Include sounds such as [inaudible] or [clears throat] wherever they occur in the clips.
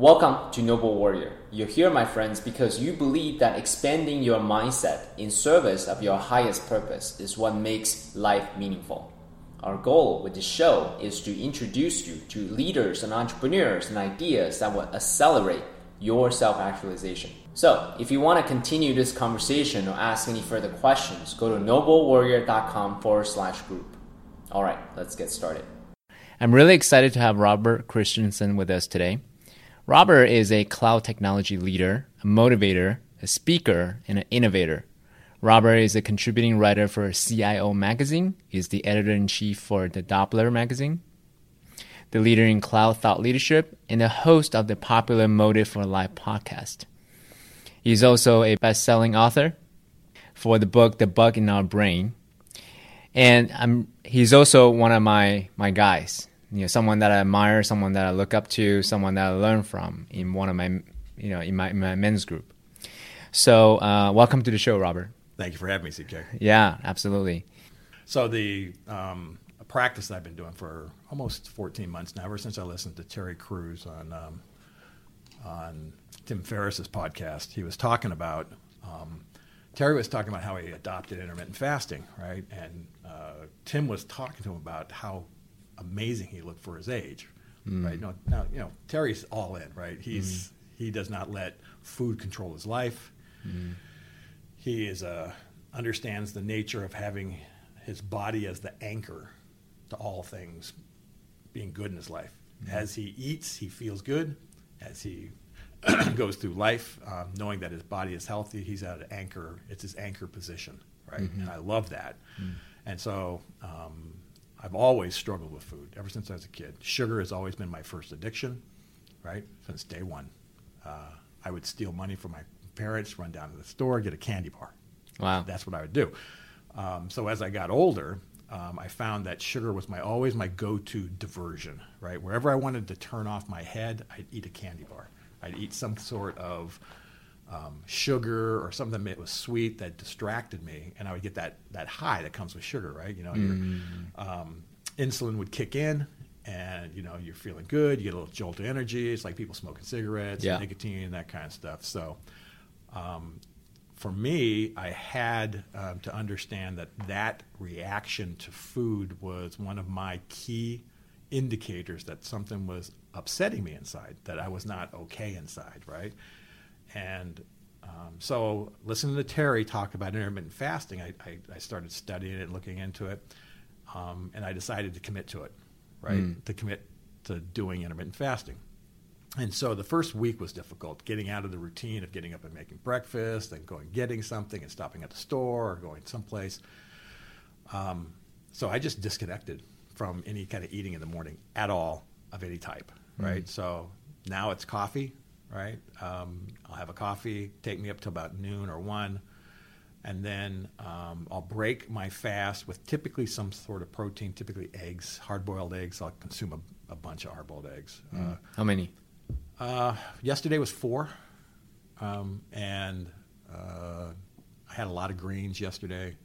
Welcome to Noble Warrior. You're here, my friends, because you believe that expanding your mindset in service of your highest purpose is what makes life meaningful. Our goal with this show is to introduce you to leaders and entrepreneurs and ideas that will accelerate your self actualization. So, if you want to continue this conversation or ask any further questions, go to noblewarrior.com forward slash group. All right, let's get started. I'm really excited to have Robert Christensen with us today. Robert is a cloud technology leader, a motivator, a speaker, and an innovator. Robert is a contributing writer for CIO Magazine. He's the editor in chief for the Doppler magazine, the leader in cloud thought leadership, and the host of the popular Motive for Life podcast. He's also a best selling author for the book The Bug in Our Brain. And I'm, he's also one of my, my guys you know someone that I admire, someone that I look up to, someone that I learn from in one of my you know in my, in my men's group. So uh, welcome to the show, Robert. Thank you for having me, CK. Yeah, absolutely. So the um, practice that I've been doing for almost 14 months now, ever since I listened to Terry Crews on um, on Tim Ferriss's podcast, he was talking about. Um, Terry was talking about how he adopted intermittent fasting, right? And uh, Tim was talking to him about how amazing he looked for his age, mm. right? No, now you know Terry's all in, right? He's mm. he does not let food control his life. Mm. He is uh, understands the nature of having his body as the anchor to all things being good in his life. Mm. As he eats, he feels good. As he [clears throat] goes through life, um, knowing that his body is healthy, he's at an anchor. It's his anchor position, right? Mm-hmm. And I love that. Mm. And so um, I've always struggled with food ever since I was a kid. Sugar has always been my first addiction, right? Since day one. Uh, I would steal money from my parents, run down to the store, get a candy bar. Wow. That's what I would do. Um, so as I got older, um, I found that sugar was my always my go-to diversion, right? Wherever I wanted to turn off my head, I'd eat a candy bar. I'd eat some sort of um, sugar or something that was sweet that distracted me, and I would get that that high that comes with sugar, right? You know, mm-hmm. um, insulin would kick in, and you know you're feeling good. You get a little jolt of energy. It's like people smoking cigarettes, yeah. nicotine, that kind of stuff. So. Um, for me, I had um, to understand that that reaction to food was one of my key indicators that something was upsetting me inside, that I was not okay inside, right? And um, so, listening to Terry talk about intermittent fasting, I, I, I started studying it, looking into it, um, and I decided to commit to it, right? Mm. To commit to doing intermittent fasting. And so the first week was difficult, getting out of the routine of getting up and making breakfast, and going getting something, and stopping at the store or going someplace. Um, so I just disconnected from any kind of eating in the morning at all of any type, right? Mm. So now it's coffee right? Um, I'll have a coffee, take me up to about noon or one, and then um, I'll break my fast with typically some sort of protein, typically eggs, hard-boiled eggs. I'll consume a, a bunch of hard-boiled eggs. Mm. Uh, How many? Uh, yesterday was four, um, and uh, I had a lot of greens yesterday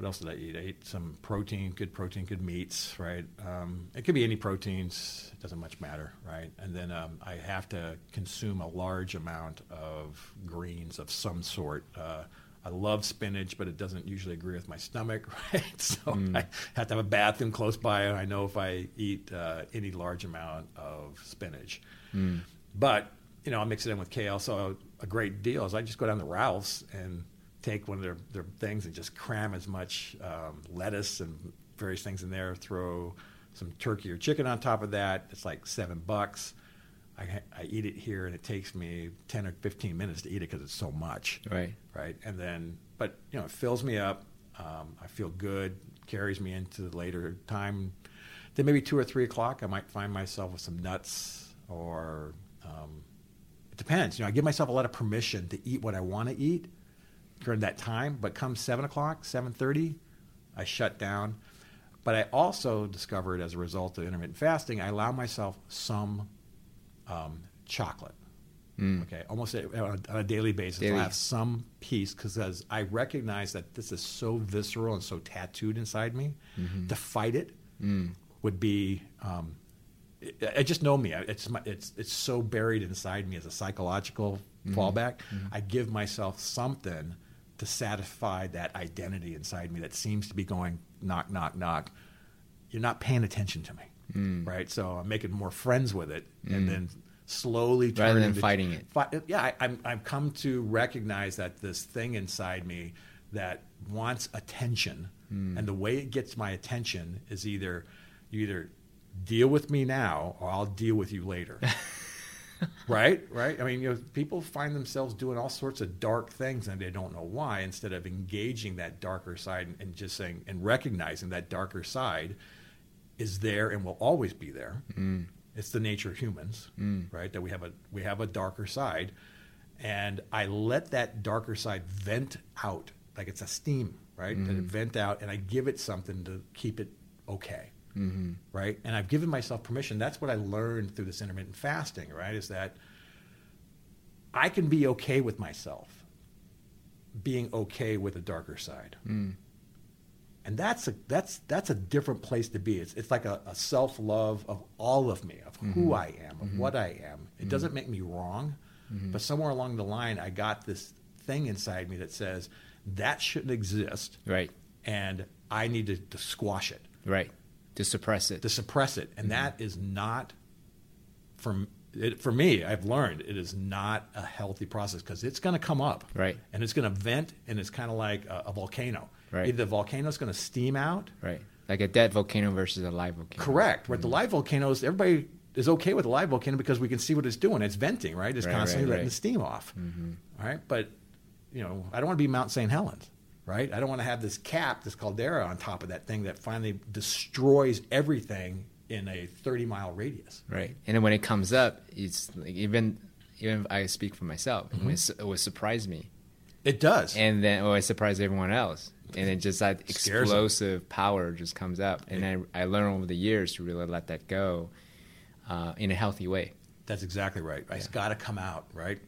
what else did I eat? I ate some protein, good protein, good meats, right? Um, it could be any proteins, it doesn't much matter, right? And then um, I have to consume a large amount of greens of some sort. Uh, I love spinach, but it doesn't usually agree with my stomach, [laughs] right? So mm. I have to have a bathroom close by. I know if I eat uh, any large amount of spinach. Mm. But, you know, I mix it in with kale. So a great deal is I just go down to Ralph's and take one of their, their things and just cram as much um, lettuce and various things in there, throw some turkey or chicken on top of that. It's like seven bucks. I, I eat it here and it takes me 10 or 15 minutes to eat it because it's so much. Right. Right. And then, but, you know, it fills me up. Um, I feel good, carries me into the later time. Then maybe two or three o'clock, I might find myself with some nuts or um, it depends. You know, I give myself a lot of permission to eat what I want to eat during that time. But come seven o'clock, seven thirty, I shut down. But I also discovered as a result of intermittent fasting, I allow myself some um, chocolate. Mm. Okay, almost a, on a daily basis, daily. I'll have some piece because I recognize that this is so visceral and so tattooed inside me. Mm-hmm. To fight it mm. would be um, I just know me. It's my, it's it's so buried inside me as a psychological fallback. I give myself something to satisfy that identity inside me that seems to be going knock knock knock. You're not paying attention to me, mm. right? So I'm making more friends with it, and mm. then slowly Rather than into- fighting it. Fi- yeah, I, I'm, I've come to recognize that this thing inside me that wants attention, mm. and the way it gets my attention is either you either deal with me now or I'll deal with you later. [laughs] right, right. I mean, you know, people find themselves doing all sorts of dark things and they don't know why. Instead of engaging that darker side and, just saying and recognizing that darker side is there and will always be there. Mm. It's the nature of humans, mm. right? That we have a we have a darker side, and I let that darker side vent out like it's a steam, right? That it mm. vent out, and I give it something to keep it okay, Mm-hmm. right? And I've given myself permission. That's what I learned through this intermittent fasting, right? Is that I can be okay with myself being okay with a darker side mm. and that's a that's that's a different place to be. It's it's like a, a self love of all of me, of who mm-hmm. I am, of mm-hmm. what I am. It doesn't make me wrong, but somewhere along the line, I got this thing inside me that says that shouldn't exist, Right. and I need to, to squash it, Right. To suppress it. to suppress it, and mm-hmm. that is not from. It, for me, I've learned it is not a healthy process because it's going to come up, Right. And it's going to vent, and it's kind of like a, a volcano. Right. Either the volcano is going to steam out, right. Like a dead volcano versus a live volcano. Correct. Right. The mm-hmm. live volcanoes, everybody is okay with the live volcano because we can see what it's doing. It's venting, right? It's Right, constantly right, letting right. the steam off. Mm-hmm. All right. But, you know, I don't want to be Mount St. Helens, right? I don't want to have this cap, this caldera on top of that thing that finally destroys everything in a 30 mile radius. Right. And then when it comes up, it's like even even if I speak for myself, Mm-hmm. it, would surprise me, It does. and then or it surprise everyone else, and it just that explosive power just comes up, and I I learned over the years to really let that go, uh, in a healthy way. That's exactly right. It's got to come out, right?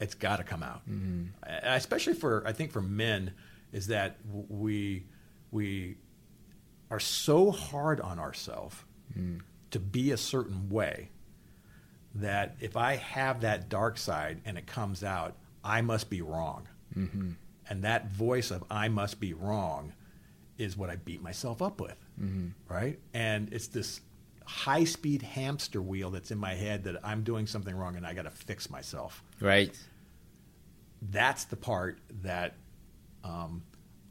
It's got to come out. Mm-hmm. Especially for I think for men is that we we are so hard on ourselves Mm. to be a certain way that if I have that dark side and it comes out, I must be wrong. Mm-hmm. And that voice of I must be wrong is what I beat myself up with. Mm-hmm. Right? And it's this high speed hamster wheel that's in my head that I'm doing something wrong and I got to fix myself. Right. That's the part that um,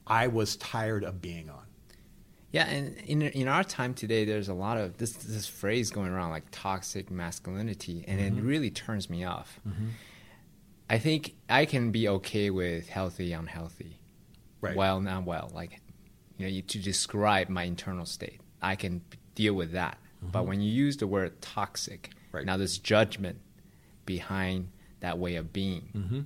I was tired of being on. Yeah, and in in our time today, there's a lot of this this phrase going around like toxic masculinity, and Mm-hmm. it really turns me off. I think I can be okay with healthy, unhealthy, Right. well, not well. Like, you know, you, to describe my internal state, I can deal with that. But when you use the word toxic, Mm-hmm. Right. now there's judgment behind that way of being.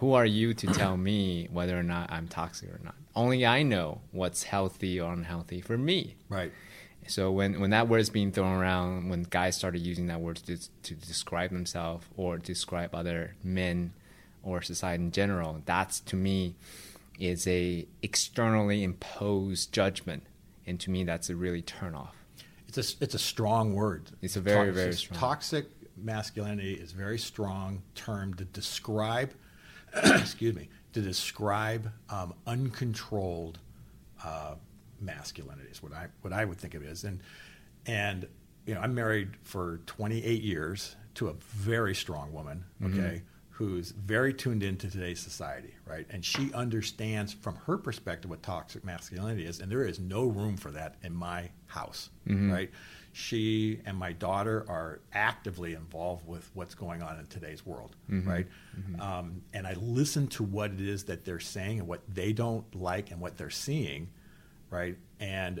Who are you to tell me whether or not I'm toxic or not? Only I know what's healthy or unhealthy for me. Right. So when, when that word is being thrown around, when guys started using that word to, to describe themselves or describe other men or society in general, that's to me is a externally imposed judgment, and to me that's a really turn off. It's a it's a strong word. It's a very, Toxic- very strong. Toxic masculinity is a very strong term to describe. [coughs] excuse me. To describe um, uncontrolled uh, masculinity is what I what I would think it is. And and you know I'm married for 28 years to a very strong woman. Okay. Who's very tuned into today's society, right? And she understands from her perspective what toxic masculinity is, and there is no room for that in my house, right? She and my daughter are actively involved with what's going on in today's world, right? Um, and I listen to what it is that they're saying and what they don't like and what they're seeing, right? And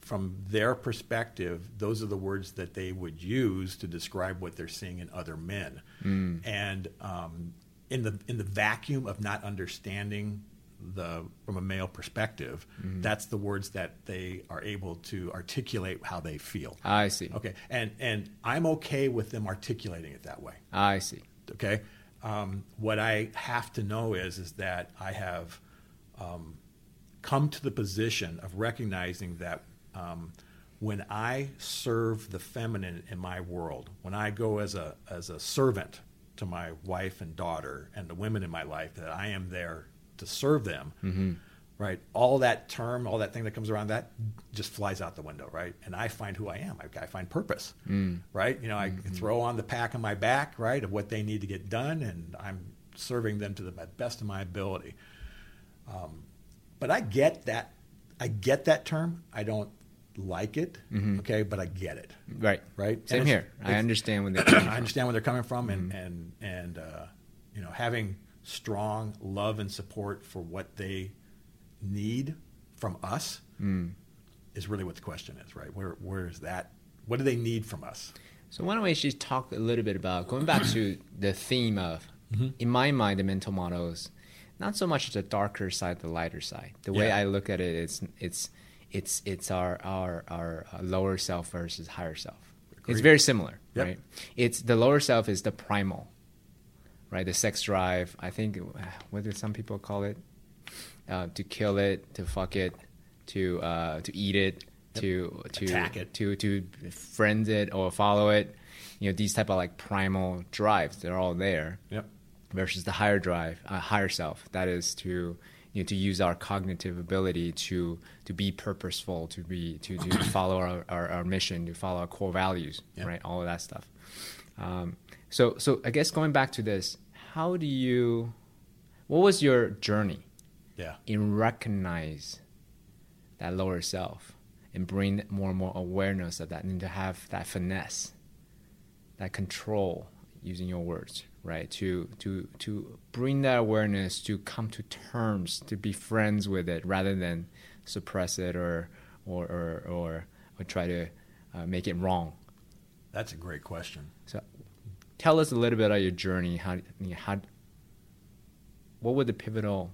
from their perspective, those are the words that they would use to describe what they're seeing in other men. And um, in the in the vacuum of not understanding the from a male perspective, that's the words that they are able to articulate how they feel. I see. Okay, and and I'm okay with them articulating it that way I see. okay um, what i have to know is is that i have um, come to the position of recognizing that um, when I serve the feminine in my world, when I go as a as a servant to my wife and daughter and the women in my life, that I am there to serve them. Mm-hmm. Right, all that term, all that thing that comes around that, just flies out the window. Right, and I find who I am. I, I find purpose. Mm. Right, you know, I Mm-hmm. throw on the pack on my back. Right, of what they need to get done, and I'm serving them to the best of my ability. Um, but I get that. I get that term. I don't like it. Okay, but I get it. Right. Right. Mm-hmm. Same here. I understand when they're coming [coughs] I understand where they're coming from, and and and uh, you know, having strong love and support for what they need from us Mm. is really what the question is, right? Where where is that? What do they need from us? So why don't we just talk a little bit about going back to the theme of, in my mind, the mental models, not so much the darker side, the lighter side. The way I look at it, it's it's it's it's our our our uh, lower self versus higher self. It's very similar, Yep. right? It's the lower self is the primal, right? The sex drive. I think what did some people call it? Uh, to kill it, to fuck it, to uh, to eat it, to to Attack it. to to friend it or follow it. You know, these type of like primal drives, they're all there. Yep. Versus the higher drive, uh, higher self, that is to you know to use our cognitive ability to to be purposeful, to be to, to [coughs] follow our, our, our mission, to follow our core values, Yep. right? All of that stuff. Um, so so I guess going back to this, how do you? What was your journey? Yeah. in recognize that lower self and bring more and more awareness of that and to have that finesse that control using your words right to to to bring that awareness to come to terms to be friends with it rather than suppress it or or or or, or try to uh, make it wrong That's a great question. Tell us a little bit about your journey how how what were the pivotal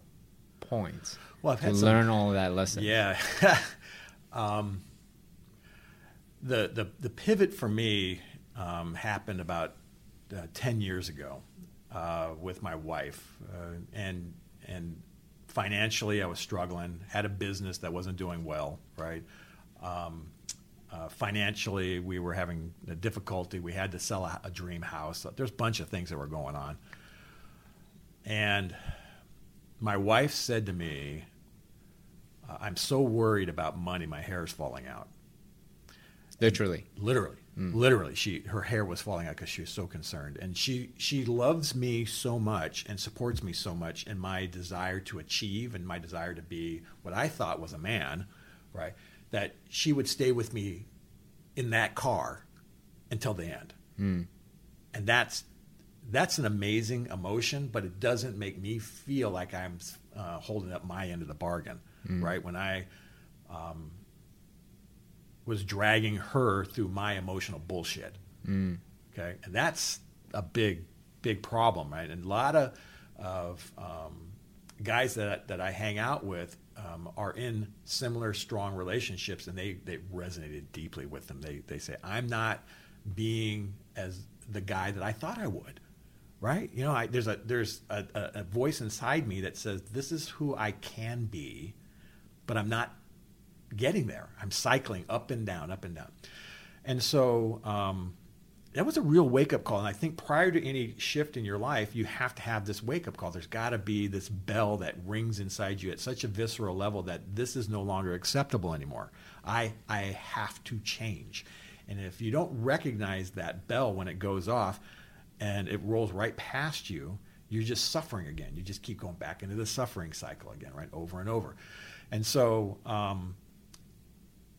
points Well, I've to some- learn all of that lesson. Yeah. [laughs] um, the, the the pivot for me um, happened about uh, ten years ago uh, with my wife, uh, and and financially I was struggling. Had a business that wasn't doing well. Right. Um, uh, financially, we were having a difficulty. We had to sell a, a dream house. There's a bunch of things that were going on, and my wife said to me, uh, I'm so worried about money, my hair is falling out. Literally. Literally, literally, she her hair was falling out because she was so concerned, and she she loves me so much and supports me so much in my desire to achieve and my desire to be what I thought was a man, right? That she would stay with me in that car until the end, Mm. and that's that's an amazing emotion, but it doesn't make me feel like I'm uh, holding up my end of the bargain, right? When I um, was dragging her through my emotional bullshit, Mm. okay, and that's a big, big problem, right? And a lot of of um, guys that that I hang out with um, are in similar strong relationships, and they they resonated deeply with them. They they say, "I'm not being as the guy that I thought I would." Right? You know, I, there's a there's a, a, a voice inside me that says this is who I can be, but I'm not getting there. I'm cycling up and down, up and down. And so um, that was a real wake up call. And I think prior to any shift in your life, you have to have this wake up call. There's got to be this bell that rings inside you at such a visceral level that this is no longer acceptable anymore. I, I have to change. And if you don't recognize that bell when it goes off and it rolls right past you, you're just suffering again. You just keep going back into the suffering cycle again, right? Over and over. And so, um,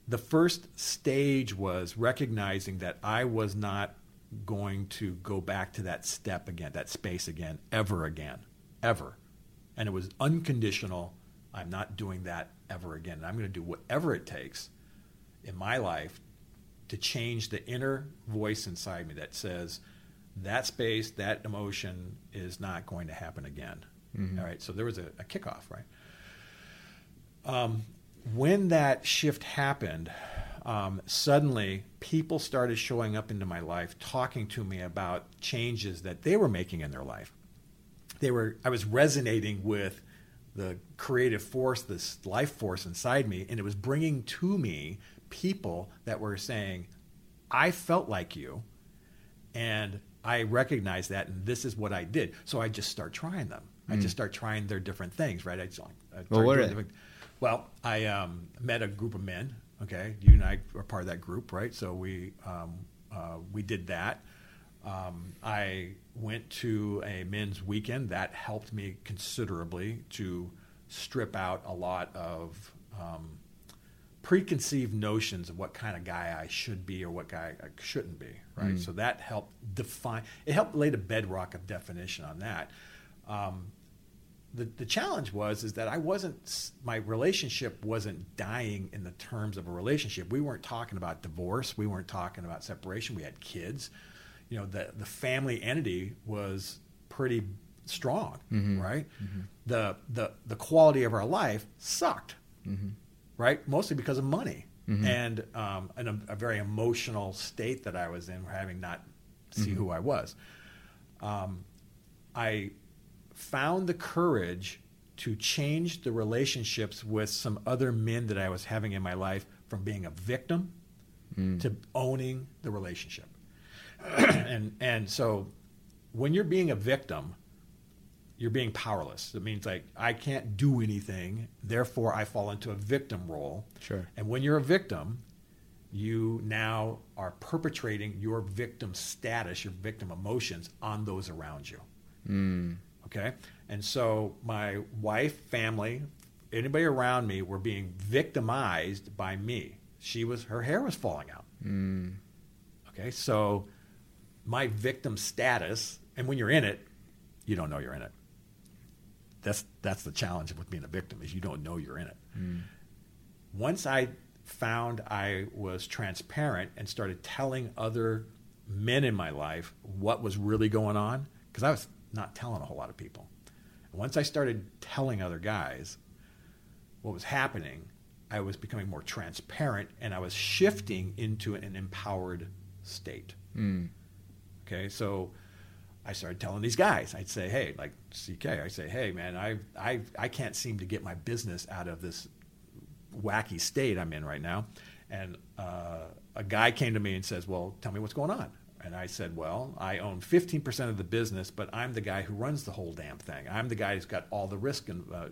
the first stage was recognizing that I was not going to go back to that step again, that space again, ever again, ever. And it was unconditional. I'm not doing that ever again. And I'm going to do whatever it takes in my life to change the inner voice inside me that says that space, that emotion is not going to happen again. All right. So there was a, a kickoff, right? Um, when that shift happened, um, suddenly people started showing up into my life, talking to me about changes that they were making in their life. They were, I was resonating with the creative force, this life force inside me, and it was bringing to me people that were saying, I felt like you, and I recognize that, and this is what I did. So I just start trying them. I just start trying their different things, right? I just I Well, what doing are they? different- Well, I um, met a group of men. Okay, you and I are part of that group, right? So we um, uh, we did that. Um, I went to a men's weekend that helped me considerably to strip out a lot of um, preconceived notions of what kind of guy I should be or what guy I shouldn't be, right? So that helped define. It helped lay the bedrock of definition on that. Um, the, the challenge was is that I wasn't my relationship wasn't dying in the terms of a relationship. We weren't talking about divorce. We weren't talking about separation. We had kids. You know, the the family entity was pretty strong, mm-hmm. right? Mm-hmm. The the the quality of our life sucked, mm-hmm. right? Mostly because of money and um, and a, a very emotional state that I was in, having not see who I was. Um, I found the courage to change the relationships with some other men that I was having in my life from being a victim hmm. to owning the relationship. [clears throat] and and so when you're being a victim, you're being powerless. It means like I can't do anything, therefore I fall into a victim role. Sure. And when you're a victim, you now are perpetrating your victim status, your victim emotions on those around you. Hmm. Okay? And so my wife, family, anybody around me were being victimized by me. She was her hair was falling out. Hmm. Okay? So my victim status, and when you're in it, you don't know you're in it. That's that's the challenge with being a victim is you don't know you're in it. Hmm. Once I found I was transparent and started telling other men in my life what was really going on, because I was not telling a whole lot of people. And Once I started telling other guys what was happening, I was becoming more transparent and I was shifting into an empowered state. Okay, so I started telling these guys. I'd say, "Hey, like CK," I'd say, "Hey, man, I I I can't seem to get my business out of this wacky state I'm in right now." And uh, a guy came to me and says, "Well, tell me what's going on." And I said, "Well, I own 15% of the business, but I'm the guy who runs the whole damn thing. I'm the guy who's got all the risk in, uh,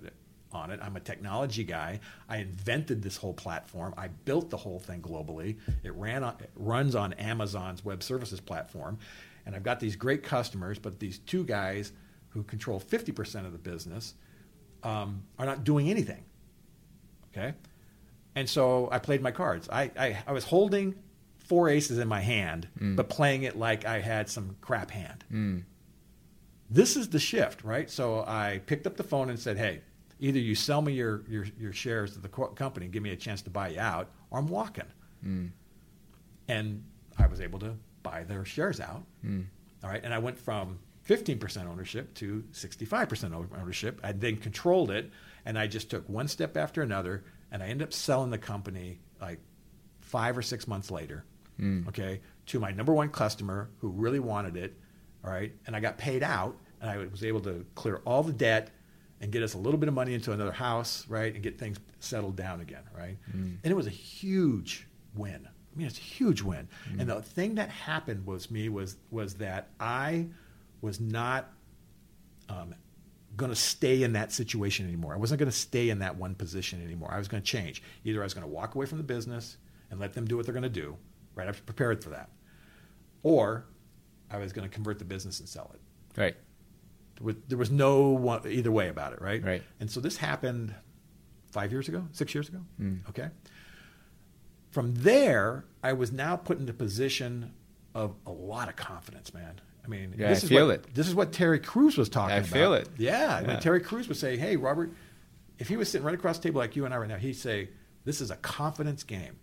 on it. I'm a technology guy. I invented this whole platform. I built the whole thing globally. It ran on, it runs on Amazon's web services platform, and I've got these great customers. But these two guys who control 50% of the business um, are not doing anything. Okay, and so I played my cards. I I, I was holding four aces in my hand, mm. but playing it like I had some crap hand mm. this is the shift, right? So I picked up the phone and said, "Hey, either you sell me your your, your shares of the co- company, give me a chance to buy you out, or I'm walking." Mm. And I was able to buy their shares out. All right, and I went from 15% ownership to 65% ownership. I then controlled it, and I just took one step after another, and I ended up selling the company like five or six months later. Mm. Okay, to my number one customer who really wanted it. All right, and I got paid out, and I was able to clear all the debt and get us a little bit of money into another house, right, and get things settled down again, right. Mm. And it was a huge win. I mean, it's a huge win. Mm. And the thing that happened was me was was that I was not um, going to stay in that situation anymore. I wasn't going to stay in that one position anymore. I was going to change. Either I was going to walk away from the business and let them do what they're going to do, right? I was prepared for that, or I was going to convert the business and sell it. Right. There was no one, either way about it, right? Right. And so this happened five years ago, six years ago. Hmm. Okay. From there, I was now put into a position of a lot of confidence, man. I mean, Yeah, this I is feel what, it. This is what Terry Crews was talking I about. feel it. Yeah, Yeah. When Terry Crews would say, "Hey, Robert," if he was sitting right across the table like you and I right now, he'd say, "This is a confidence game."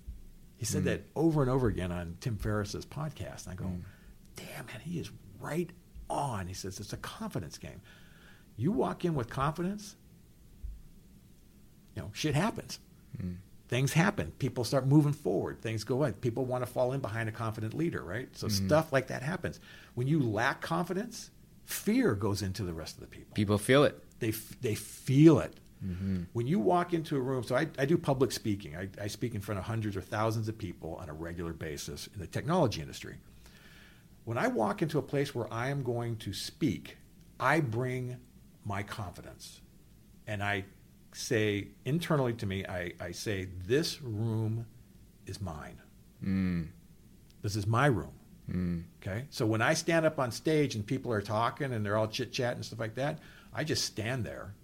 He said mm. that over and over again on Tim Ferriss's podcast. And I go, mm. "Damn, man, he is right on." He says, "It's a confidence game. You walk in with confidence, you know, shit happens. Mm. Things happen. People start moving forward. Things go on. People want to fall in behind a confident leader, right? So mm-hmm. stuff like that happens. When you lack confidence, fear goes into the rest of the people. People feel it. They f- they feel it. Mm-hmm. When you walk into a room, so I, I do public speaking. I, I speak in front of hundreds or thousands of people on a regular basis in the technology industry. When I walk into a place where I am going to speak, I bring my confidence. And I say internally to me, I, I say, This room is mine. Mm. This is my room. Mm. Okay. So when I stand up on stage and people are talking and they're all chit chat and stuff like that, I just stand there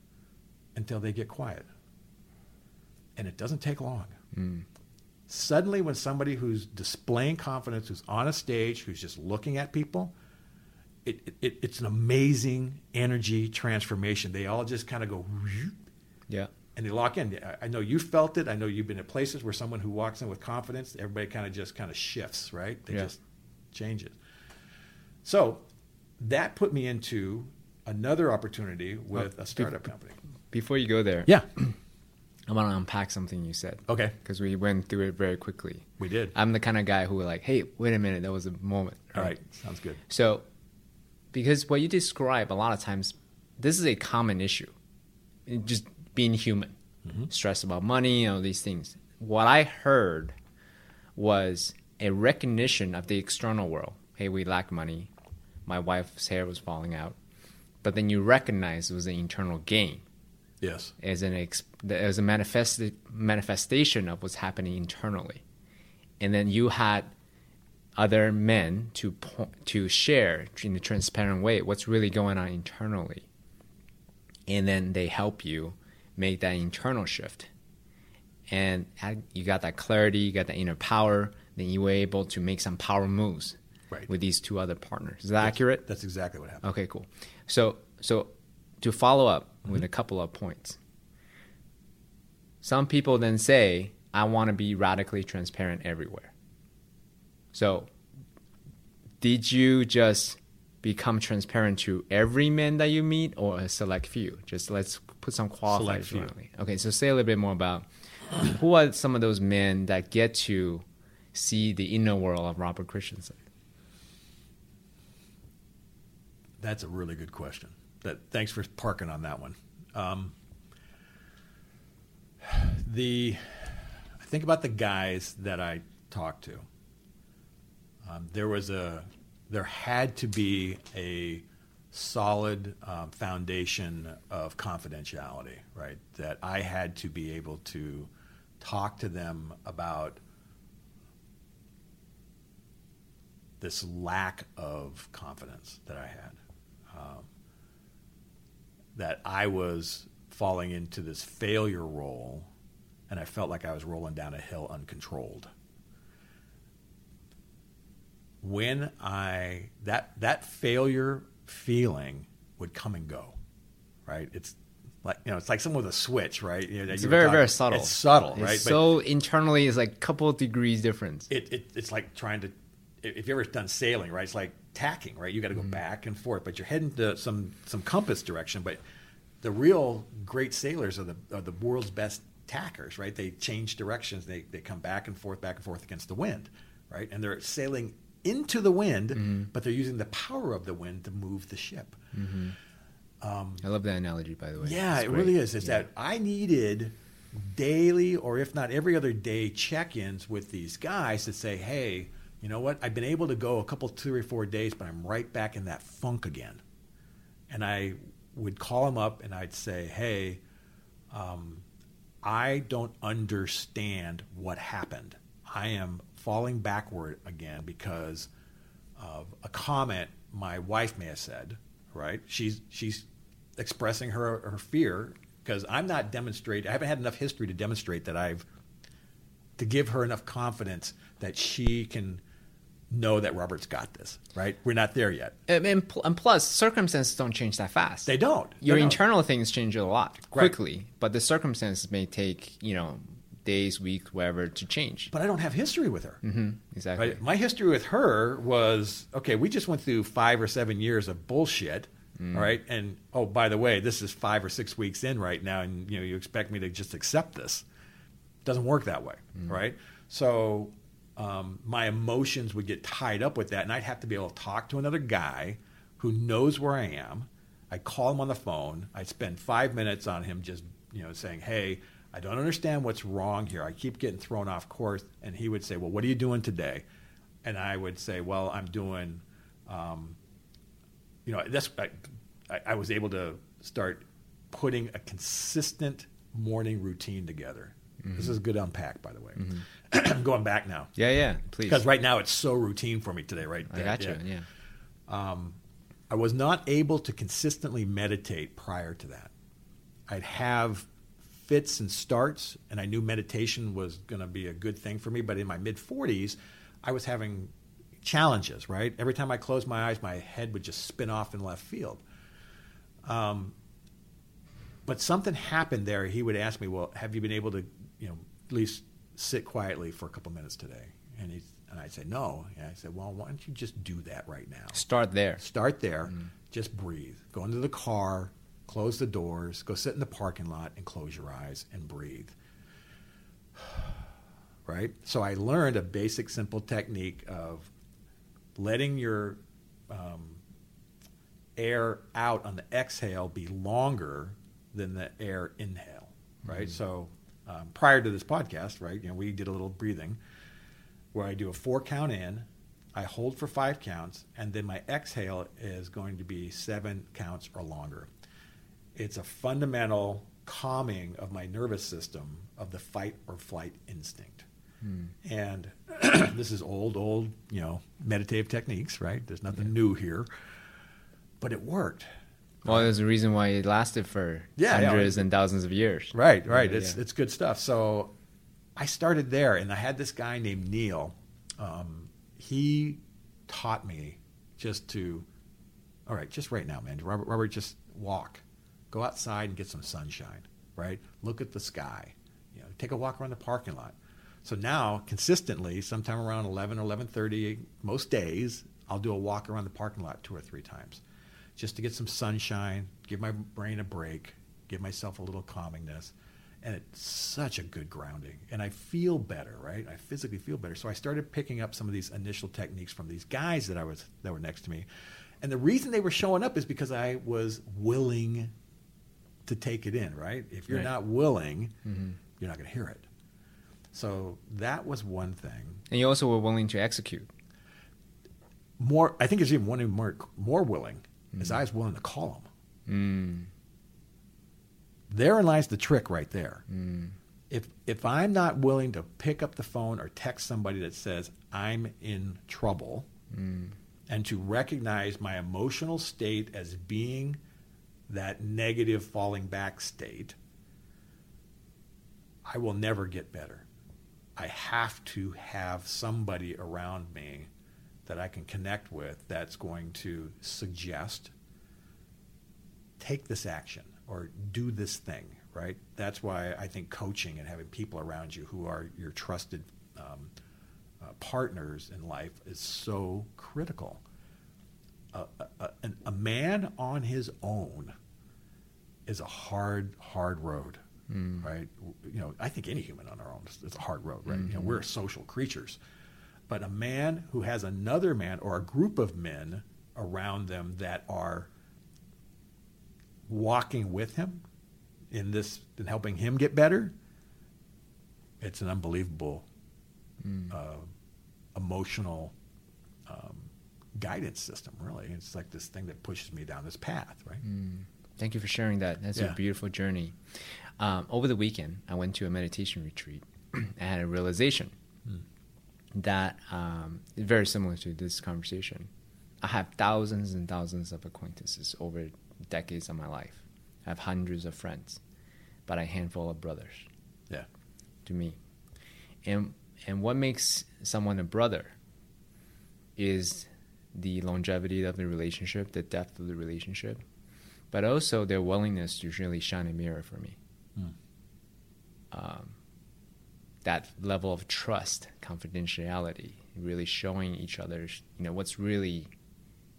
until they get quiet. And it doesn't take long. Hmm. Suddenly, when somebody who's displaying confidence, who's on a stage, who's just looking at people, it, it, it's an amazing energy transformation. They all just kind of go, Yeah. and they lock in. I- know you felt it. I know you've been at places where someone who walks in with confidence, everybody kind of just kind of shifts, right? They Yeah. just change it. So that put me into another opportunity with Oh, a startup company. Before you go there, Yeah. I want to unpack something you said. Okay. Because we went through it very quickly. We did. I'm the kind of guy who were like, hey, wait a minute, that was a moment. All right. Sounds good. So, because what you describe a lot of times, this is a common issue. Just being human, mm-hmm. stress about money, all these things. What I heard was a recognition of the external world. Hey, we lack money. My wife's hair was falling out. But then you recognize it was an internal gain Yes. as an ex- as a manifest- manifestation of what's happening internally, and then you had other men to po- to share in a transparent way what's really going on internally, and then they help you make that internal shift, and you got that clarity, you got that inner power, then you were able to make some power moves Right. with these two other partners. Is that accurate? That's exactly what happened. Okay, cool. So, so to follow up with a mm-hmm. couple of points, some people then say, "I want to be radically transparent everywhere." So, did you just become transparent to every man that you meet, or a select few? Just let's put some qualifiers few. around it. Okay, so say a little bit more about who are some of those men that get to see the inner world of Robert Christensen. That's a really good question. That thanks for parking on that one. Um, the I think about the guys that I talked to. Um, there was a there had to be a solid um, foundation of confidentiality, right? That I had to be able to talk to them about this lack of confidence that I had. Um, that I was falling into this failure role, and I felt like I was rolling down a hill uncontrolled. When I that that failure feeling would come and go, right? It's like you know, it's like someone with a switch, right? You know, It's very, talking- very subtle. It's subtle, It's right? But- so internally, it's like a couple of degrees difference. it, it it's like trying to if you've ever done sailing right it's like tacking right you got to Mm-hmm. go back and forth but you're heading to some some compass direction but the real great sailors are the are the world's best tackers right they change directions they they come back and forth back and forth against the wind right and they're sailing into the wind Mm-hmm. but they're using the power of the wind to move the ship I love that analogy, by the way. yeah, it great. really is. It's Yeah. that I needed daily, or if not every other day, check-ins with these guys to say, "Hey, you know what? I've been able to go a couple, two or four days, but I'm right back in that funk again." And I would call him up and I'd say, "Hey, um, I don't understand what happened. I am falling backward again because of a comment my wife may have said. Right? She's she's expressing her her fear because I'm not demonstrating. I haven't had enough history to demonstrate that I've to give her enough confidence that she can know that Robert's got this. Right? We're not there yet. And, and pl- and plus, circumstances don't change that fast. They don't. Your They don't. internal things change a lot Right. quickly, but the circumstances may take you know days, weeks, whatever to change. But I don't have history with her. hmm Exactly. Right? My history with her was okay. We just went through five or seven years of bullshit. Mm. All right, and oh, by the way, this is five or six weeks in right now, and you know you expect me to just accept this? Doesn't work that way, Mm. right? So um, my emotions would get tied up with that, and I'd have to be able to talk to another guy who knows where I am. I'd call him on the phone. I'd spend five minutes on him just you know, saying, "Hey, I don't understand what's wrong here. I keep getting thrown off course." And he would say, "Well, what are you doing today?" And I would say, "Well, I'm doing." Um, you know, that's I, I was able to start putting a consistent morning routine together. Mm-hmm. This is a good unpack, by the way. Mm-hmm. I'm [clears throat] going back now. Yeah, yeah, please. Because right now it's so routine for me today, right? I got yeah. you. Yeah. Um, I was not able to consistently meditate prior to that. I'd have fits and starts, and I knew meditation was going to be a good thing for me. But in my mid 40s, I was having challenges, right? Every time I closed my eyes, my head would just spin off in left field. Um, but something happened there. He would ask me, "Well, have you been able to, you know, at least sit quietly for a couple minutes today?" And he and I'd say, "No." And I said, "Well, why don't you just do that right now? Start there. Start there. Mm. Just breathe. Go into the car, close the doors, go sit in the parking lot, and close your eyes and breathe." [sighs] right. So I learned a basic, simple technique of letting your um, air out on the exhale be longer than the air inhale, right? Mm-hmm. So um, prior to this podcast, right, you know, we did a little breathing where I do a four count in, I hold for five counts, and then my exhale is going to be seven counts or longer. It's a fundamental calming of my nervous system of the fight or flight instinct. Hmm. And [clears throat] this is old, old, you know, meditative techniques, right? There's nothing yeah. new here. But it worked. Well, there's a reason why it lasted for yeah, hundreds yeah. and thousands of years. Right, right. Yeah, it's it's good stuff. So I started there, and I had this guy named Neil. Um, he taught me just to, all right, just right now, man. Robert, Robert, just walk, go outside and get some sunshine. Right, look at the sky. You know, take a walk around the parking lot. So now, consistently, sometime around 11 or 11:30, most days, I'll do a walk around the parking lot two or three times just to get some sunshine, give my brain a break, give myself a little calmingness. And it's such a good grounding. And I feel better, right? I physically feel better. So I started picking up some of these initial techniques from these guys that I was that were next to me. And the reason they were showing up is because I was willing to take it in, right? If you're right. not willing, mm-hmm. you're not going to hear it. So that was one thing. And you also were willing to execute. More, I think it's even one more more willing mm. is I was willing to call them. Mm. Therein lies the trick right there. Mm. If if I'm not willing to pick up the phone or text somebody that says I'm in trouble, mm. and to recognize my emotional state as being that negative falling back state, I will never get better. I have to have somebody around me that I can connect with that's going to suggest take this action or do this thing, right? That's why I think coaching and having people around you who are your trusted um, uh, partners in life is so critical. a, a, a, man on his own is a hard, hard road, mm. right? You know, I think any human on our own is, is a hard road, right? Mm-hmm. You know, mm-hmm. we're social creatures. But a man who has another man or a group of men around them that are walking with him in this and helping him get better, it's an unbelievable mm. uh, emotional um, guidance system. Really, it's like this thing that pushes me down this path. Right. Mm. Thank you for sharing that. That's yeah. a beautiful journey. Um, over the weekend, I went to a meditation retreat. [clears throat] I had a realization that um, very similar to this conversation. I have thousands and thousands of acquaintances over decades of my life. I have hundreds of friends, but a handful of brothers. Yeah. To me. And and what makes someone a brother is the longevity of the relationship, the depth of the relationship, but also their willingness to really shine a mirror for me. Mm. Um, that level of trust, confidentiality, really showing each other, you know, what's really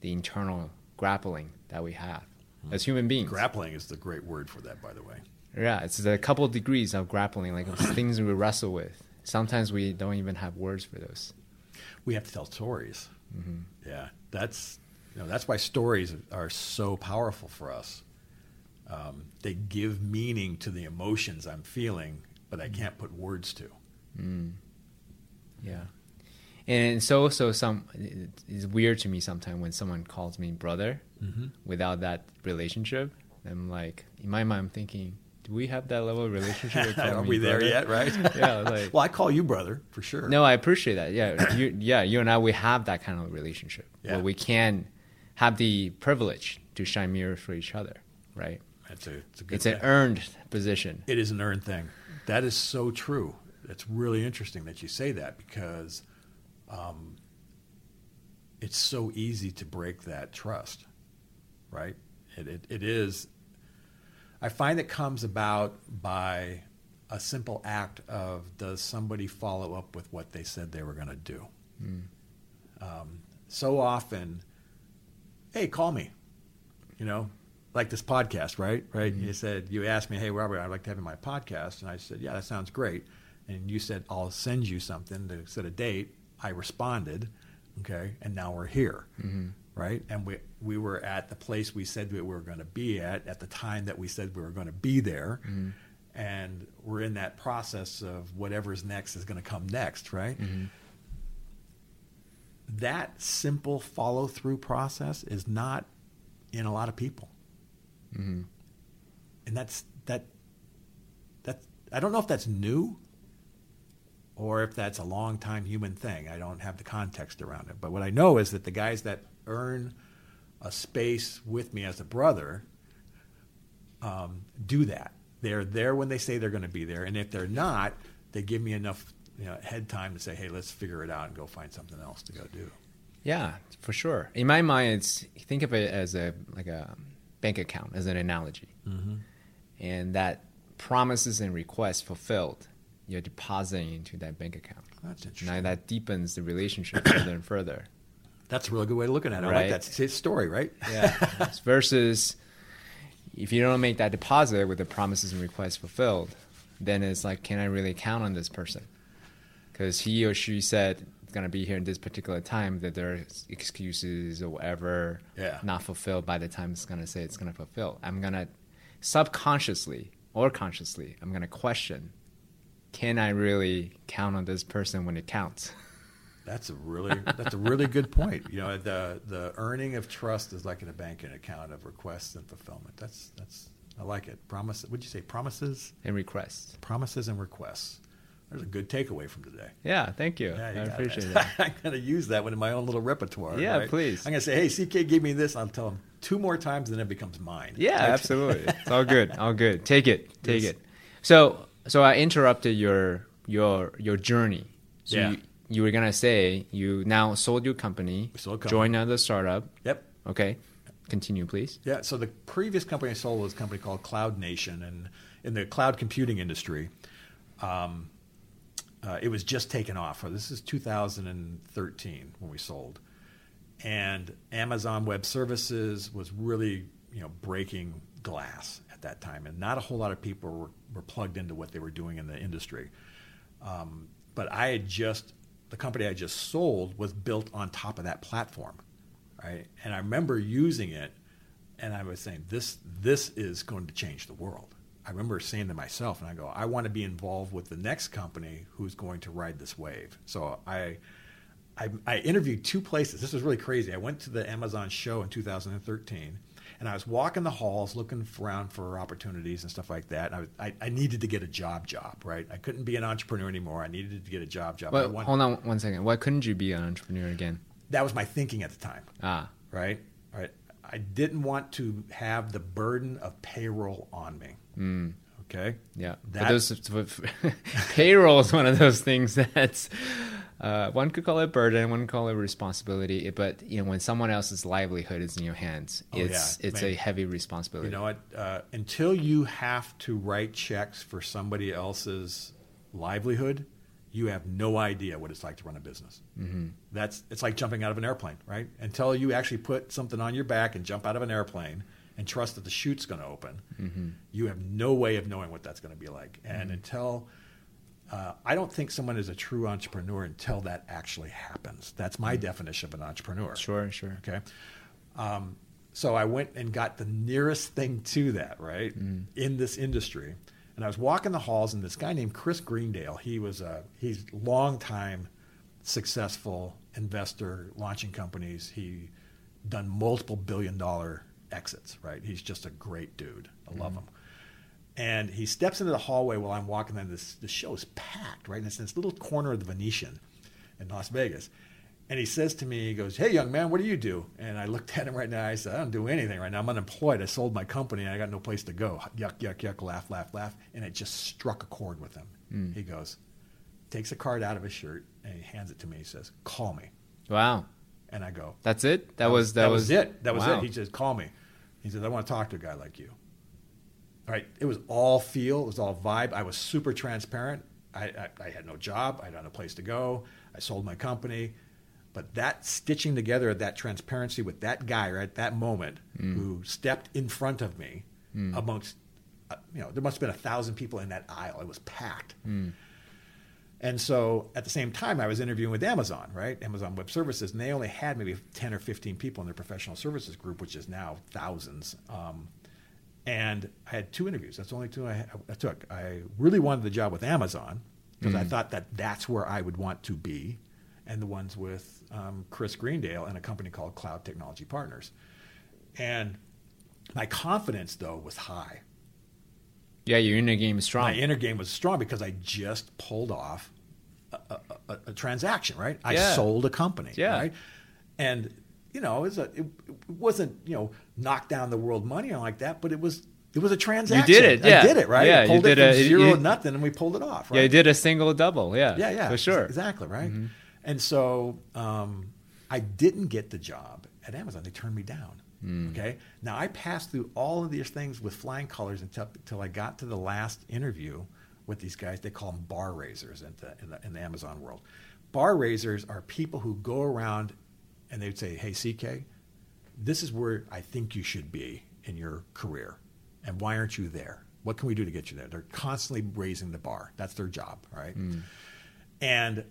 the internal grappling that we have mm. as human beings. Grappling is the great word for that, by the way. Yeah, it's a couple of degrees of grappling, like [coughs] things we wrestle with. Sometimes we don't even have words for those. We have to tell stories. Mm-hmm. Yeah, that's you know that's why stories are so powerful for us. Um, they give meaning to the emotions I'm feeling, but I can't put words to. Yeah. And so, so some it's weird to me sometimes when someone calls me brother Mm-hmm. without that relationship. I'm like in my mind I'm thinking, do we have that level of relationship? [laughs] Are we there yet? Right? [laughs] Yeah, like well, I call you brother for sure. No, I appreciate that. Yeah, [coughs] you, yeah, you and I, we have that kind of relationship Yeah. where we can have the privilege to shine mirrors for each other, right? it's a it's a good It's an earned position. It is an earned thing. That is so true. It's really interesting that you say that because um, it's so easy to break that trust, right? It, it, it is. I find it comes about by a simple act of does somebody follow up with what they said they were going to do? Um, so often, hey, call me. You know, like this podcast, right? Right? Mm-hmm. You said you asked me, hey, Robert, I'd like to have you my podcast, and I said, yeah, that sounds great. And you said, I'll send you something to set a date. I responded, okay, and now we're here, mm-hmm. right? And we we were at the place we said we were going to be at at the time that we said we were going to be there, mm-hmm. and we're in that process of whatever's next is going to come next, right? That simple follow through process is not in a lot of people hmm and that's that that I don't know if that's new or if that's a long time human thing. I don't have the context around it. But what I know is that the guys that earn a space with me as a brother um, do that. They're there when they say they're going to be there, and if they're not, they give me enough you know, head time to say, "Hey, let's figure it out and go find something else to go do." Yeah, for sure. In my mind, it's think of it as a like a bank account as an analogy, Mm-hmm. and that promises and requests fulfilled, you're depositing into that bank account. That's Now that deepens the relationship [coughs] further and further. That's a really good way of looking at it. I Right. like that s- story, right? Yeah. versus if you don't make that deposit with the promises and requests fulfilled, then it's like, can I really count on this person? Because he or she said gonna be here in this particular time, that there's excuses or whatever Yeah. not fulfilled by the time it's gonna say it's gonna fulfill. I'm gonna subconsciously or consciously, I'm gonna question, can I really count on this person when it counts? [laughs] That's a really that's a really good point. You know, the the earning of trust is like in a banking account of requests and fulfillment. That's that's I like it. Promise. Would you say promises, And requests. promises and requests? There's a good takeaway from today. Yeah, thank you. Yeah, you I appreciate it. [laughs] that. I'm going to use that one in my own little repertoire. Yeah, right? please. I'm going to say, hey, CK gave me this. I'll tell him two more times, and then it becomes mine. Yeah, Right? absolutely. It's all good. [laughs] All good. Take it. Take Yes. it. So, so I interrupted your your your journey. So Yeah. you, you were gonna say you now sold your company, We sold joined another startup. Yep. Okay, continue, please. Yeah, so the previous company I sold was a company called Cloud Nation, and in the cloud computing industry, um, uh, it was just taken off. This is 2013 when we sold, and Amazon Web Services was really you know breaking glass at that time, and not a whole lot of people were, were plugged into what they were doing in the industry. Um, but I had just the company I just sold was built on top of that platform, right? And I remember using it, and I was saying this this is going to change the world. I remember saying to myself, and I go, I want to be involved with the next company who's going to ride this wave. So I. I, I interviewed two places. This was really crazy. I went to the Amazon show in 2013, and I was walking the halls looking around for opportunities and stuff like that. And I, was, I, I needed to get a job, job, right? I couldn't be an entrepreneur anymore. I needed to get a job, job. Well, wanted- hold on one second. Why couldn't you be an entrepreneur again? that was my thinking at the time, Ah, right? Right. I didn't want to have the burden of payroll on me. Mm, Okay. yeah. That- those, [laughs] payroll is one of those things [laughs] that's uh, one could call it burden, one could call it responsibility. But you know, when someone else's livelihood is in your hands, Oh, it's yeah, it's man. a heavy responsibility. You know what? Uh, until you have to write checks for somebody else's livelihood, you have no idea what it's like to run a business. hmm That's it's like jumping out of an airplane, right? Until you actually put something on your back and jump out of an airplane and trust that the chute's going to open, hmm you have no way of knowing what that's going to be like. And until uh, I don't think someone is a true entrepreneur until that actually happens. That's my definition of an entrepreneur. Sure, sure. Okay. Um, so I went and got the nearest thing to that, right, Mm. in this industry. And I was walking the halls, and this guy named Chris Greendale, he was a he's long time successful investor, launching companies. He done multiple billion dollar exits, right? He's just a great dude. I love him. And he steps into the hallway while I'm walking in. This the show is packed, right? And it's in this little corner of the Venetian in Las Vegas. And he says to me, he goes, Hey, young man, what do you do? And I looked [laughs] at him right now. I said, I don't do anything right now. I'm unemployed. I sold my company and I got no place to go. Yuck, yuck, yuck, laugh, laugh, laugh. And it just struck a chord with him. Hmm. He goes, takes a card out of his shirt and he hands it to me. He says, Call me. Wow. And I go, That's it? That, was that, was, it. That was wow. it. He says, "Call me." He says, "I want to talk to a guy like you." All right. It was all feel. It was all vibe. I was super transparent. I, I, I had no job. I had no place to go. I sold my company. But that stitching together of that transparency with that guy right at that moment Mm. who stepped in front of me amongst, uh, you know, there must have been a thousand people in that aisle. It was packed. Mm. And so at the same time, I was interviewing with Amazon, right? Amazon Web Services, and they only had maybe 10 or 15 people in their professional services group, which is now thousands. Um, and I had two interviews. That's the only two I, I took. I really wanted the job with Amazon because I thought that that's where I would want to be, and the ones with um, Chris Greendale and a company called Cloud Technology Partners. And my confidence, though, was high. Yeah, your inner game is strong. My inner game was strong because I just pulled off a, a, transaction, right? I Yeah. sold a company, Yeah. right? And you know, it, was a, it, it wasn't you know knock down the world money or like that, but it was it was a transaction. You did it, yeah. I did it, right? Yeah, I you pulled did it from a- zero you- nothing, and we pulled it off, right? Yeah, you did a single double. Yeah. Yeah, yeah, For sure. exactly, right. Mm-hmm. And so um, I didn't get the job at Amazon. They turned me down. Mm. Okay, now I passed through all of these things with flying colors until, until I got to the last interview with these guys. They call them bar raisers in the, in the, in the Amazon world. Bar raisers are people who go around and they would say, "Hey, CK, this is where I think you should be in your career, and why aren't you there? What can we do to get you there?" They're constantly raising the bar. That's their job, right? And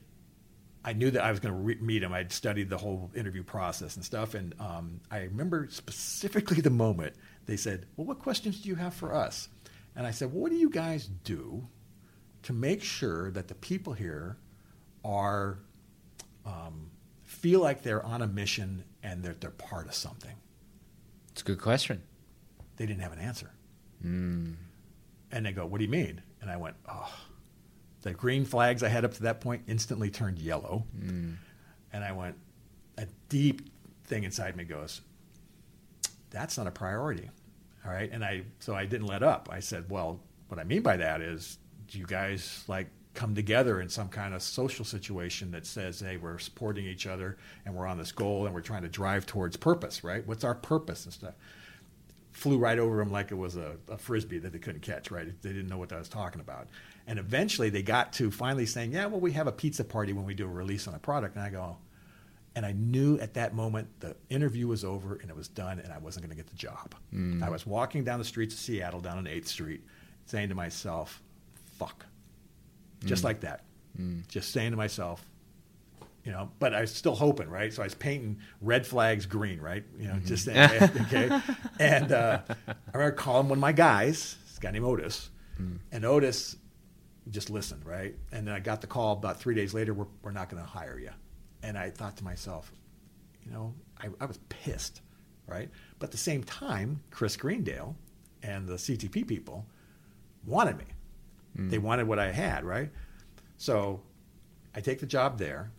I knew that I was going to re- meet him. I'd studied the whole interview process and stuff. And um, I remember specifically the moment they said, Well, what questions do you have for us? And I said, well, What do you guys do to make sure that the people here are um, feel like they're on a mission and that they're part of something? It's a good question. They didn't have an answer. Mm. And they go, What do you mean? And I went, Oh, the green flags I had up to that point instantly turned yellow. Mm. And I went, A deep thing inside me goes, That's not a priority. All right. And I, so I didn't let up. I said, Well, what I mean by that is, you guys like come together in some kind of social situation that says, Hey, we're supporting each other and we're on this goal and we're trying to drive towards purpose, right? What's our purpose and stuff? flew right over them like it was a, a frisbee that they couldn't catch. Right? They didn't know what I was talking about. And eventually, they got to finally saying, "Yeah, well, we have a pizza party when we do a release on a product." And I go, and I knew at that moment the interview was over and it was done, and I wasn't going to get the job. Mm. I was walking down the streets of Seattle, down on Eighth Street, saying to myself, "Fuck," just mm. like that. Mm. Just saying to myself, you know, but I was still hoping, right? So I was painting red flags green, right? You know, just saying, mm-hmm. okay. [laughs] And uh, I remember calling one of my guys, this guy named Otis, mm. and Otis just listened, right? And then I got the call about three days later, we're, we're not going to hire you. And I thought to myself, you know, I, I was pissed, right? But at the same time, Chris Greendale and the CTP people wanted me. They wanted what I had, right? So I take the job there,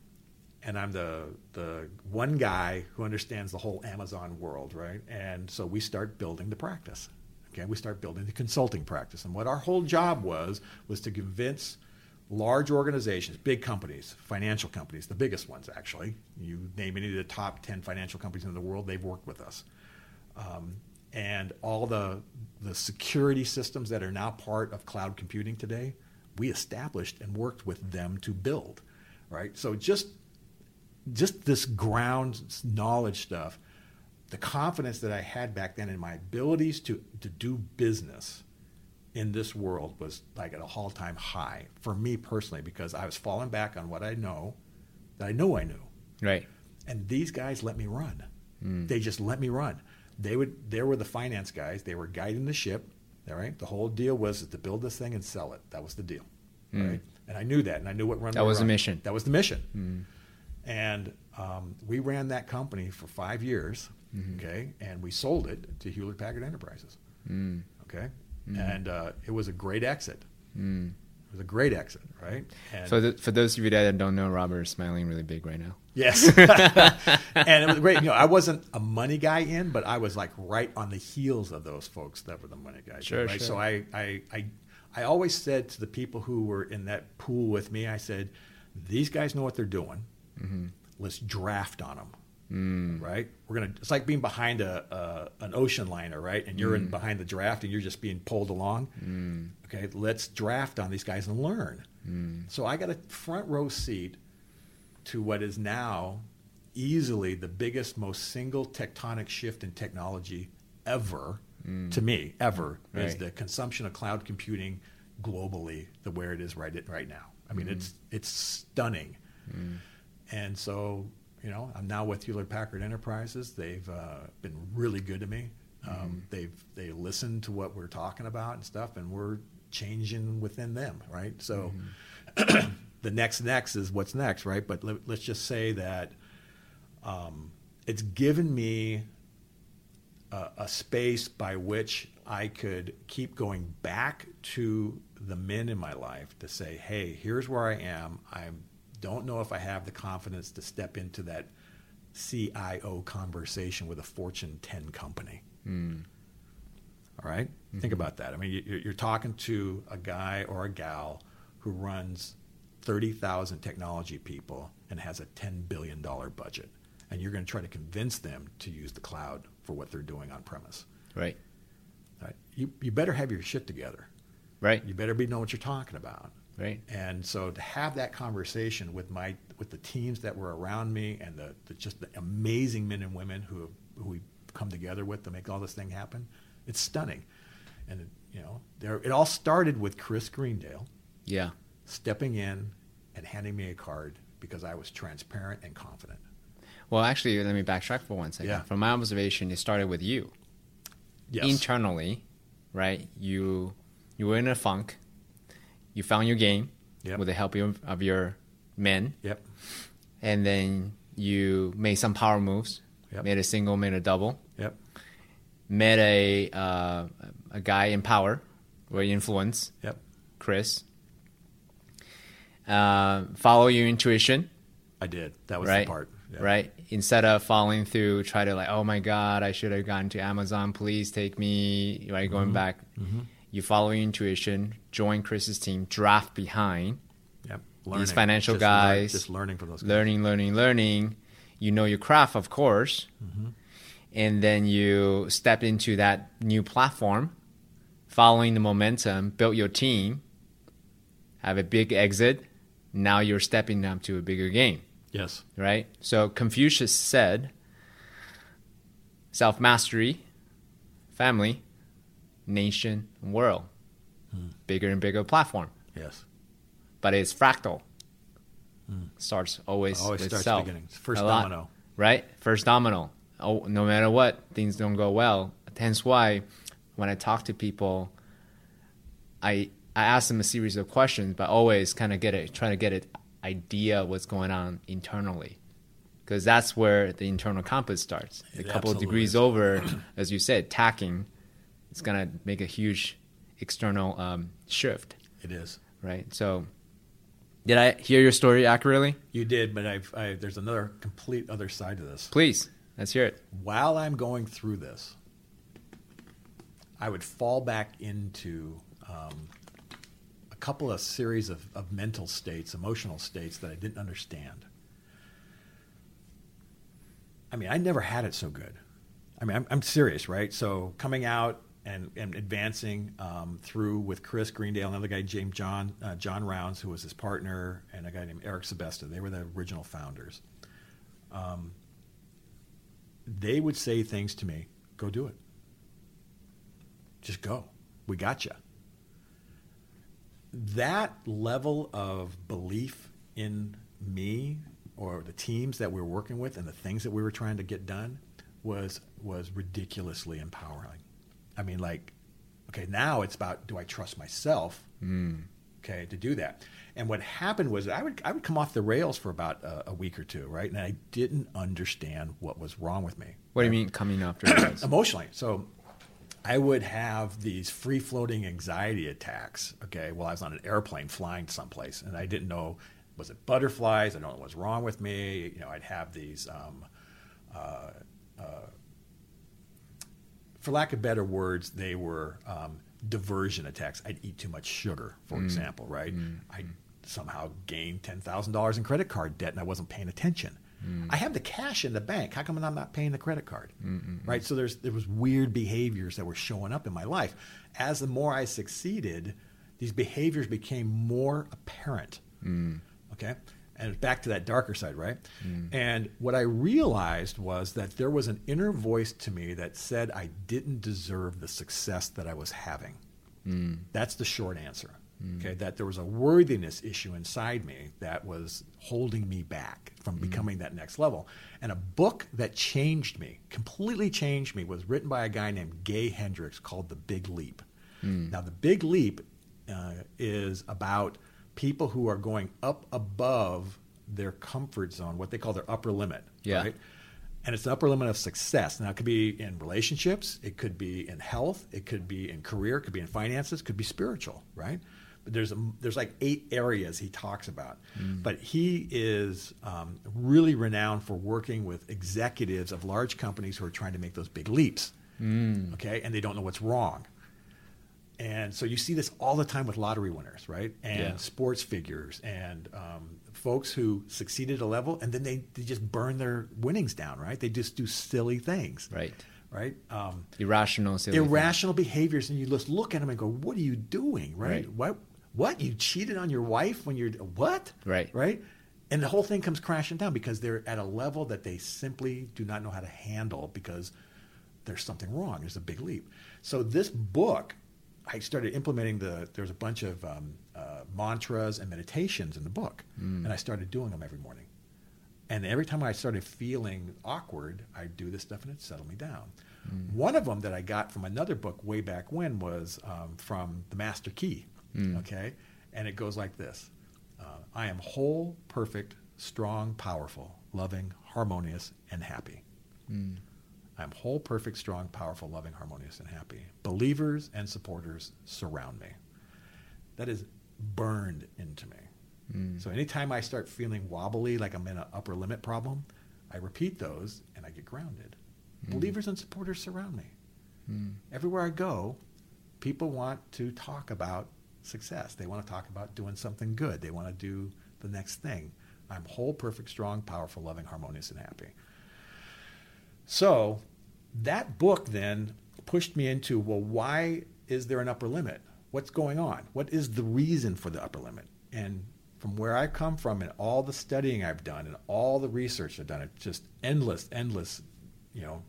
and I'm the the one guy who understands the whole Amazon world, right? And so we start building the practice. Okay, we start building the consulting practice, and what our whole job was was to convince large organizations, big companies, financial companies, the biggest ones actually. You name any of the top ten financial companies in the world, they've worked with us. Um, and all the the security systems that are now part of cloud computing today, we established and worked with them to build, right? So just just this ground knowledge stuff, the confidence that I had back then in my abilities to to do business in this world was like at a all time high for me personally because I was falling back on what I know that I know I knew. Right. And these guys let me run. Hmm. They just let me run. They would they were the finance guys. They were guiding the ship. All right. The whole deal was to build this thing and sell it. That was the deal. Mm. Right. And I knew that, and I knew what run. That was the mission. That was the mission. And um, we ran that company for five years. Okay, and we sold it to Hewlett Packard Enterprises. Mm. Okay, and uh, it was a great exit. Mm. It was a great exit, right? And So th- for those of you that don't know, Robert is smiling really big right now. Yes. [laughs] and it was great. You know, I wasn't a money guy in, but I was like right on the heels of those folks that were the money guys. Sure, right? sure. So I, I, I, I always said to the people who were in that pool with me, I said, these guys know what they're doing. Mm-hmm. Let's draft on them. Mm. Right? We're gonna. It's like being behind a, a an ocean liner, right? And you're in behind the draft, and you're just being pulled along. Mm. Okay, let's draft on these guys and learn. Mm. So I got a front row seat to what is now easily the biggest, most single tectonic shift in technology ever, to me, ever, is Mm. The consumption of cloud computing globally, the where it is right right now. I Mm. mean, it's it's stunning. And so, you know, I'm now with Hewlett Packard Enterprises. They've uh, been really good to me. Um, They've they listen to what we're talking about and stuff, and we're changing within them, right? So, [clears throat] the next next is what's next, right? But let, let's just say that um, it's given me a, a space by which I could keep going back to the men in my life to say, hey, here's where I am. I don't know if I have the confidence to step into that CIO conversation with a Fortune 10 company. Mm. All right? Think about that. I mean, you're, you're talking to a guy or a gal who runs 30,000 technology people and has a $10 billion budget. And you're going to try to convince them to use the cloud for what they're doing on premise. Right. Right? You, you better have your shit together. Right. You better be know what you're talking about. Right. And so to have that conversation with my with the teams that were around me and the, the just the amazing men and women who who we come together with to make all this thing happen, it's stunning. And it, you know, there it all started with Chris Greendale Yeah. Stepping in and handing me a card because I was transparent and confident. Well, actually, let me backtrack for one second. Yeah. From my observation, it started with you Yes. internally, right? You you were in a funk. You found your game Yep. with the help of, of your men, Yep. and then you made some power moves. Yep. Made a single, made a double. Yep. Met a uh, a guy in power, or influence, Yep. Chris. Uh, follow your intuition. I did. That was right? the part. Yeah. Right. Instead of following through, try to like, oh my god, I should have gone to Amazon. Please take me. Right, going Mm-hmm. back. You follow your intuition. Join Chris's team. Draft behind. Yep. These financial Just learn- guys, just learning from those guys. Learning, learning, learning. You know your craft, of course. Mm-hmm. And then you step into that new platform, following the momentum, build your team, have a big exit. Now you're stepping up to a bigger game Yes. right? So Confucius said self mastery, family, nation, world. Hmm. Bigger and bigger platform. Yes. But it's fractal. Hmm. Starts always, Always with starts self. beginning. First A lot, domino. Right? First domino. Oh, no matter what, things don't go well. Hence why when I talk to people, I I ask them a series of questions, but always kind of get it, try to get an idea what's going on internally, because that's where the internal compass starts. A couple of degrees is. over, [clears throat] as you said, tacking, it's gonna make a huge external um, shift, It is. right? So, did I hear your story accurately? You did, but I've, I, there's another complete other side to this. Please, let's hear it. While I'm going through this, I would fall back into um, couple of series of, of mental states, emotional states that I didn't understand. I mean, I never had it so good. I mean, I'm, I'm serious, right? So coming out and, and advancing um, through with Chris Greendale, another guy, James John uh, John Rounds, who was his partner, and a guy named Eric Sebesta. They were the original founders. Um, they would say things to me, "Go do it. Just go. We got you." That level of belief in me or the teams that we were working with and the things that we were trying to get done was was ridiculously empowering. I mean, like, okay, now it's about do I trust myself? Mm. Okay, to do that. And what happened was I would I would come off the rails for about a, a week or two, right? And I didn't understand what was wrong with me What do you mean coming off you guys? emotionally. So I would have these free floating anxiety attacks, okay, while I was on an airplane flying someplace and I didn't know was it butterflies? I don't know what was wrong with me. You know, I'd have these um, uh, uh, for lack of better words, they were um, diversion attacks. I'd eat too much sugar, for example, right? I somehow gained ten thousand dollars in credit card debt, and I wasn't paying attention. I have the cash in the bank. How come I'm not paying the credit card? Right. So there's there was weird behaviors that were showing up in my life. As the more I succeeded, these behaviors became more apparent. Mm. Okay. And back to that darker side, right? Mm. And what I realized was that there was an inner voice to me that said I didn't deserve the success that I was having. Mm. That's the short answer. Okay, that there was a worthiness issue inside me that was holding me back from becoming that next level. And a book that changed me, completely changed me, was written by a guy named Gay Hendricks called The Big Leap. Now, The Big Leap uh, is about people who are going up above their comfort zone, what they call their upper limit. Yeah. Right? and it's an upper limit of success. Now, it could be in relationships, it could be in health, it could be in career, it could be in finances, it could be spiritual, right? But there's a, there's like eight areas he talks about. But he is um, really renowned for working with executives of large companies who are trying to make those big leaps, okay, and they don't know what's wrong. And so you see this all the time with lottery winners, right? And Yeah. sports figures and um, folks who succeed at a level and then they, they just burn their winnings down, right? They just do silly things, Right. right? Um, Irrational. irrational behaviors, and you just look at them and go, "What are you doing?" Right? Right. What? What? You cheated on your wife when you're what? Right. Right. And the whole thing comes crashing down because they're at a level that they simply do not know how to handle because there's something wrong. There's a big leap. So this book, I started implementing the. There's a bunch of um, uh, mantras and meditations in the book, and I started doing them every morning. And every time I started feeling awkward, I'd do this stuff and it'd settle me down. One of them that I got from another book way back when was um, from The Master Key. Mm. Okay? And it goes like this uh, I am whole, perfect, strong, powerful, loving, harmonious, and happy. Mm. I'm whole, perfect, strong, powerful, loving, harmonious, and happy. Believers and supporters surround me. That is burned into me. Mm. So anytime I start feeling wobbly, like I'm in an upper limit problem, I repeat those and I get grounded. Believers and supporters surround me. Everywhere I go, people want to talk about success. They want to talk about doing something good. They want to do the next thing. I'm whole, perfect, strong, powerful, loving, harmonious, and happy. So that book then pushed me into well, why is there an upper limit? What's going on? What is the reason for the upper limit? And from where I come from and all the studying I've done and all the research I've done, it's just endless, endless, you know,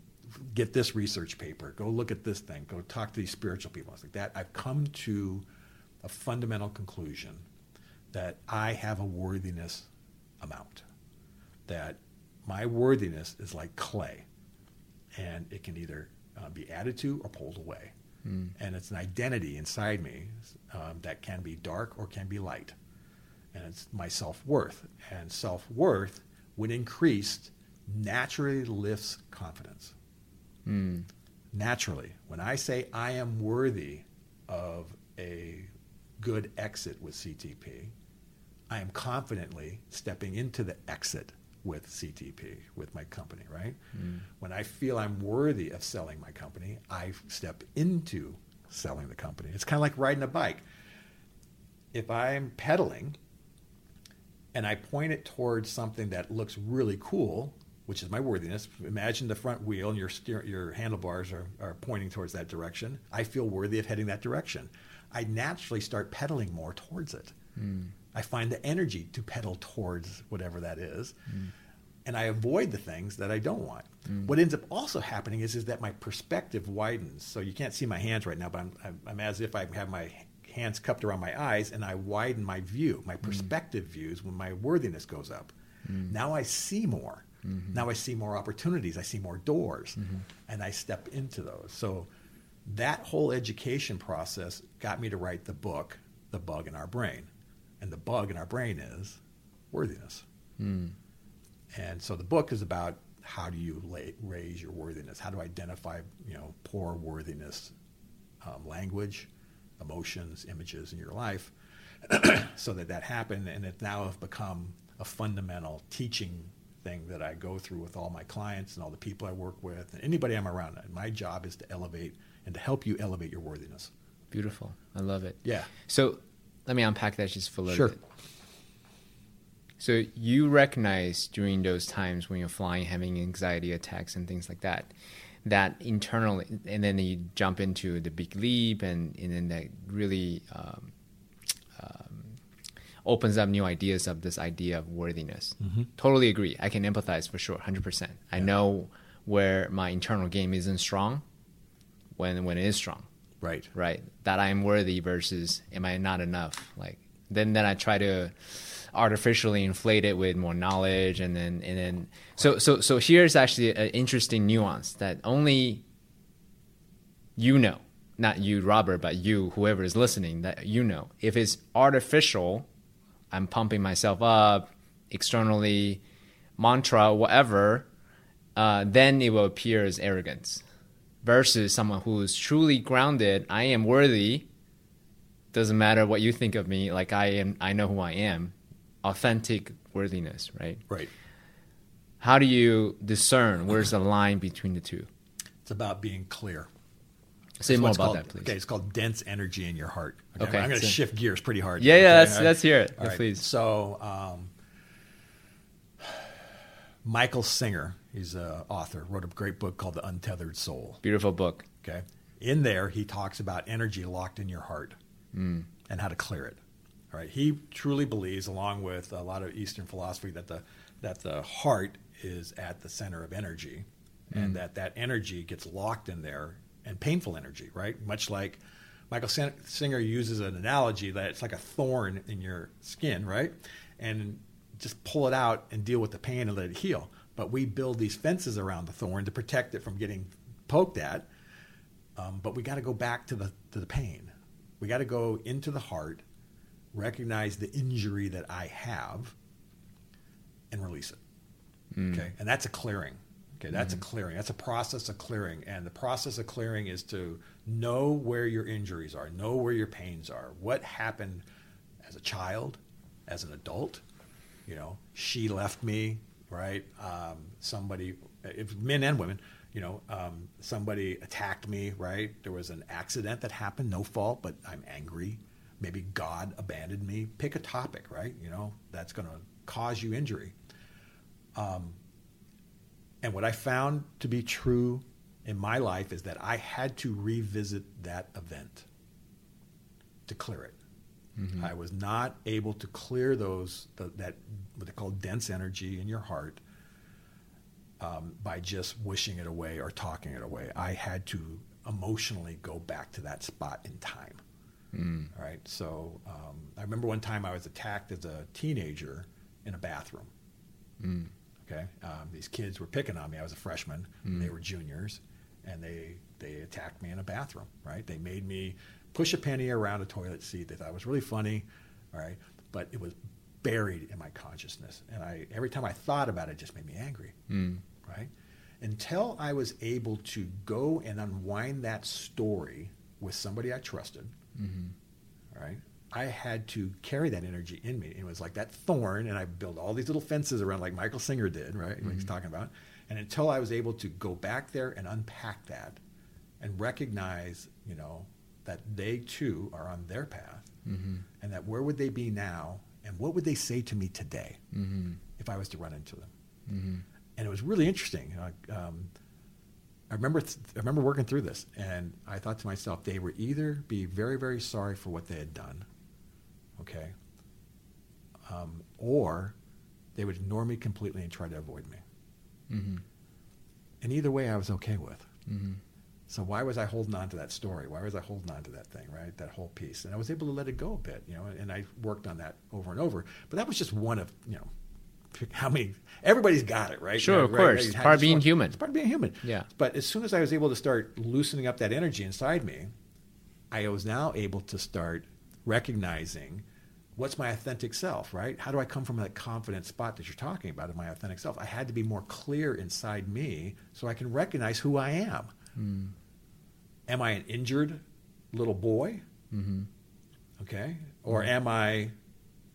get this research paper, go look at this thing, go talk to these spiritual people. It's like that. I've come to a fundamental conclusion that I have a worthiness amount, that my worthiness is like clay and it can either uh, be added to or pulled away. And it's an identity inside me um, that can be dark or can be light. And it's my self worth. And self worth, when increased, naturally lifts confidence. Naturally. When I say I am worthy of a good exit with CTP, I am confidently stepping into the exit with CTP, with my company, right? Hmm. When I feel I'm worthy of selling my company, I step into selling the company. It's kind of like riding a bike. If I'm pedaling and I point it towards something that looks really cool, which is my worthiness, imagine the front wheel and your, steer, your handlebars are, are pointing towards that direction. I feel worthy of heading that direction. I naturally start pedaling more towards it. Hmm. I find the energy to pedal towards whatever that is. Hmm. And I avoid the things that I don't want. Hmm. What ends up also happening is, is that my perspective widens. So you can't see my hands right now, but I'm, I'm, I'm as if I have my hands cupped around my eyes and I widen my view, my perspective views when my worthiness goes up. Now I see more. Mm-hmm. Now I see more opportunities, I see more doors, mm-hmm. and I step into those. So that whole education process got me to write the book, The Bug in Our Brain. And the bug in our brain is worthiness. Mm. And so the book is about how do you lay, raise your worthiness? How to identify, you know, poor worthiness um, language, emotions, images in your life, [clears throat] so that that happened, and it now have become a fundamental teaching thing that I go through with all my clients and all the people I work with and anybody I'm around. My job is to elevate and to help you elevate your worthiness. Beautiful. I love it. Yeah. So let me unpack that just for a little sure. bit. So you recognize during those times when you're flying, having anxiety attacks and things like that, that internally, and then you jump into the big leap, and, and then that really um, um, opens up new ideas of this idea of worthiness. Mm-hmm. Totally agree. I can empathize for sure, hundred percent. I know where my internal game isn't strong when when it is strong. Right. Right. That I'm worthy versus am I not enough? Like then then I try to artificially inflate it with more knowledge and then and then so so so here's actually an interesting nuance that only you know not you robert but you whoever is listening that you know if it's artificial i'm pumping myself up externally mantra whatever uh, then it will appear as arrogance versus someone who is truly grounded i am worthy doesn't matter what you think of me like i am i know who i am authentic worthiness, right? Right. How do you discern where's the line between the two? It's about being clear. Say more about called, that, please. Okay, it's called dense energy in your heart. Okay, okay I'm going to so, shift gears pretty hard. Yeah, okay? yeah, let's, let's hear it, right. please. So, um, Michael Singer, he's an author, wrote a great book called The Untethered Soul. Beautiful book. Okay. In there, he talks about energy locked in your heart mm. and how to clear it. Right? He truly believes, along with a lot of Eastern philosophy, that the that the heart is at the center of energy, mm. and that that energy gets locked in there, and painful energy, right? Much like Michael Singer uses an analogy that it's like a thorn in your skin, right? And just pull it out and deal with the pain and let it heal. But we build these fences around the thorn to protect it from getting poked at. Um, but we got to go back to the to the pain. We got to go into the heart recognize the injury that I have, and release it. Mm. Okay, and that's a clearing. Okay, that's mm. a clearing. That's a process of clearing, and the process of clearing is to know where your injuries are, know where your pains are, what happened as a child, as an adult. You know, she left me, right? Um, somebody, if men and women, you know, um, somebody attacked me, right? There was an accident that happened, no fault, but I'm angry maybe God abandoned me. Pick a topic, right? You know, that's going to cause you injury. Um, and what I found to be true in my life is that I had to revisit that event to clear it. Mm-hmm. I was not able to clear those the, that what they call dense energy in your heart um, by just wishing it away or talking it away. I had to emotionally go back to that spot in time. Mm. Right. So um, I remember one time I was attacked as a teenager in a bathroom. Mm. Okay. Um, these kids were picking on me. I was a freshman. Mm. They were juniors, and they they attacked me in a bathroom. Right. They made me push a penny around a toilet seat. They thought it was really funny. All right. But it was buried in my consciousness, and I every time I thought about it, it just made me angry. Mm. Right. Until I was able to go and unwind that story with somebody I trusted Mm-hmm. Right? I had to carry that energy in me. It was like that thorn, and I built all these little fences around, like Michael Singer did, right? Mm-hmm. What he's talking about. And until I was able to go back there and unpack that, and recognize, you know, that they too are on their path, mm-hmm. and that where would they be now, and what would they say to me today mm-hmm. if I was to run into them? Mm-hmm. And it was really interesting. um, I remember, th- I remember working through this, and I thought to myself, they would either be very, very sorry for what they had done, okay, um, or they would ignore me completely and try to avoid me. Mm-hmm. And either way, I was okay with. So why was I holding on to that story? Why was I holding on to that thing, right? That whole piece, and I was able to let it go a bit, you know. And I worked on that over and over. But that was just one of, you know, [laughs] how many everybody's got it right Sure, Right, of right, course. right. It's part of being human. it's part of being human Yeah. but as soon as i was able to start loosening up that energy inside me i was now able to start recognizing what's my authentic self right how do i come from that confident spot that you're talking about of my authentic self i had to be more clear inside me so i can recognize who i am Hmm. Am i an injured little boy? Mm-hmm. okay. Or am i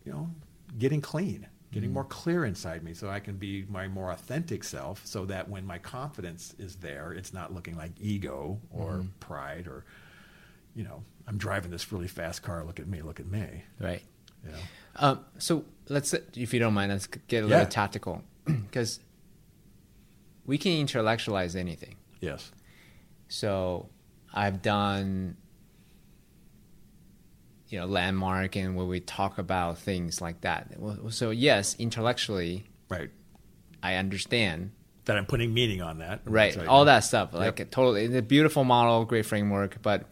you know getting clean getting more clear inside me so i can be my more authentic self so that when my confidence is there it's not looking like ego or pride or you know i'm driving this really fast car. Look at me look at me. Right. you know Um, so let's, if you don't mind, let's get a little Yeah. tactical. [clears throat] Because we can intellectualize anything. yes. So I've done, you know, landmark and where we talk about things like that. So yes, intellectually, right I understand. that i'm putting meaning on that Right, all that stuff. Like totally, it's a beautiful model, great framework. But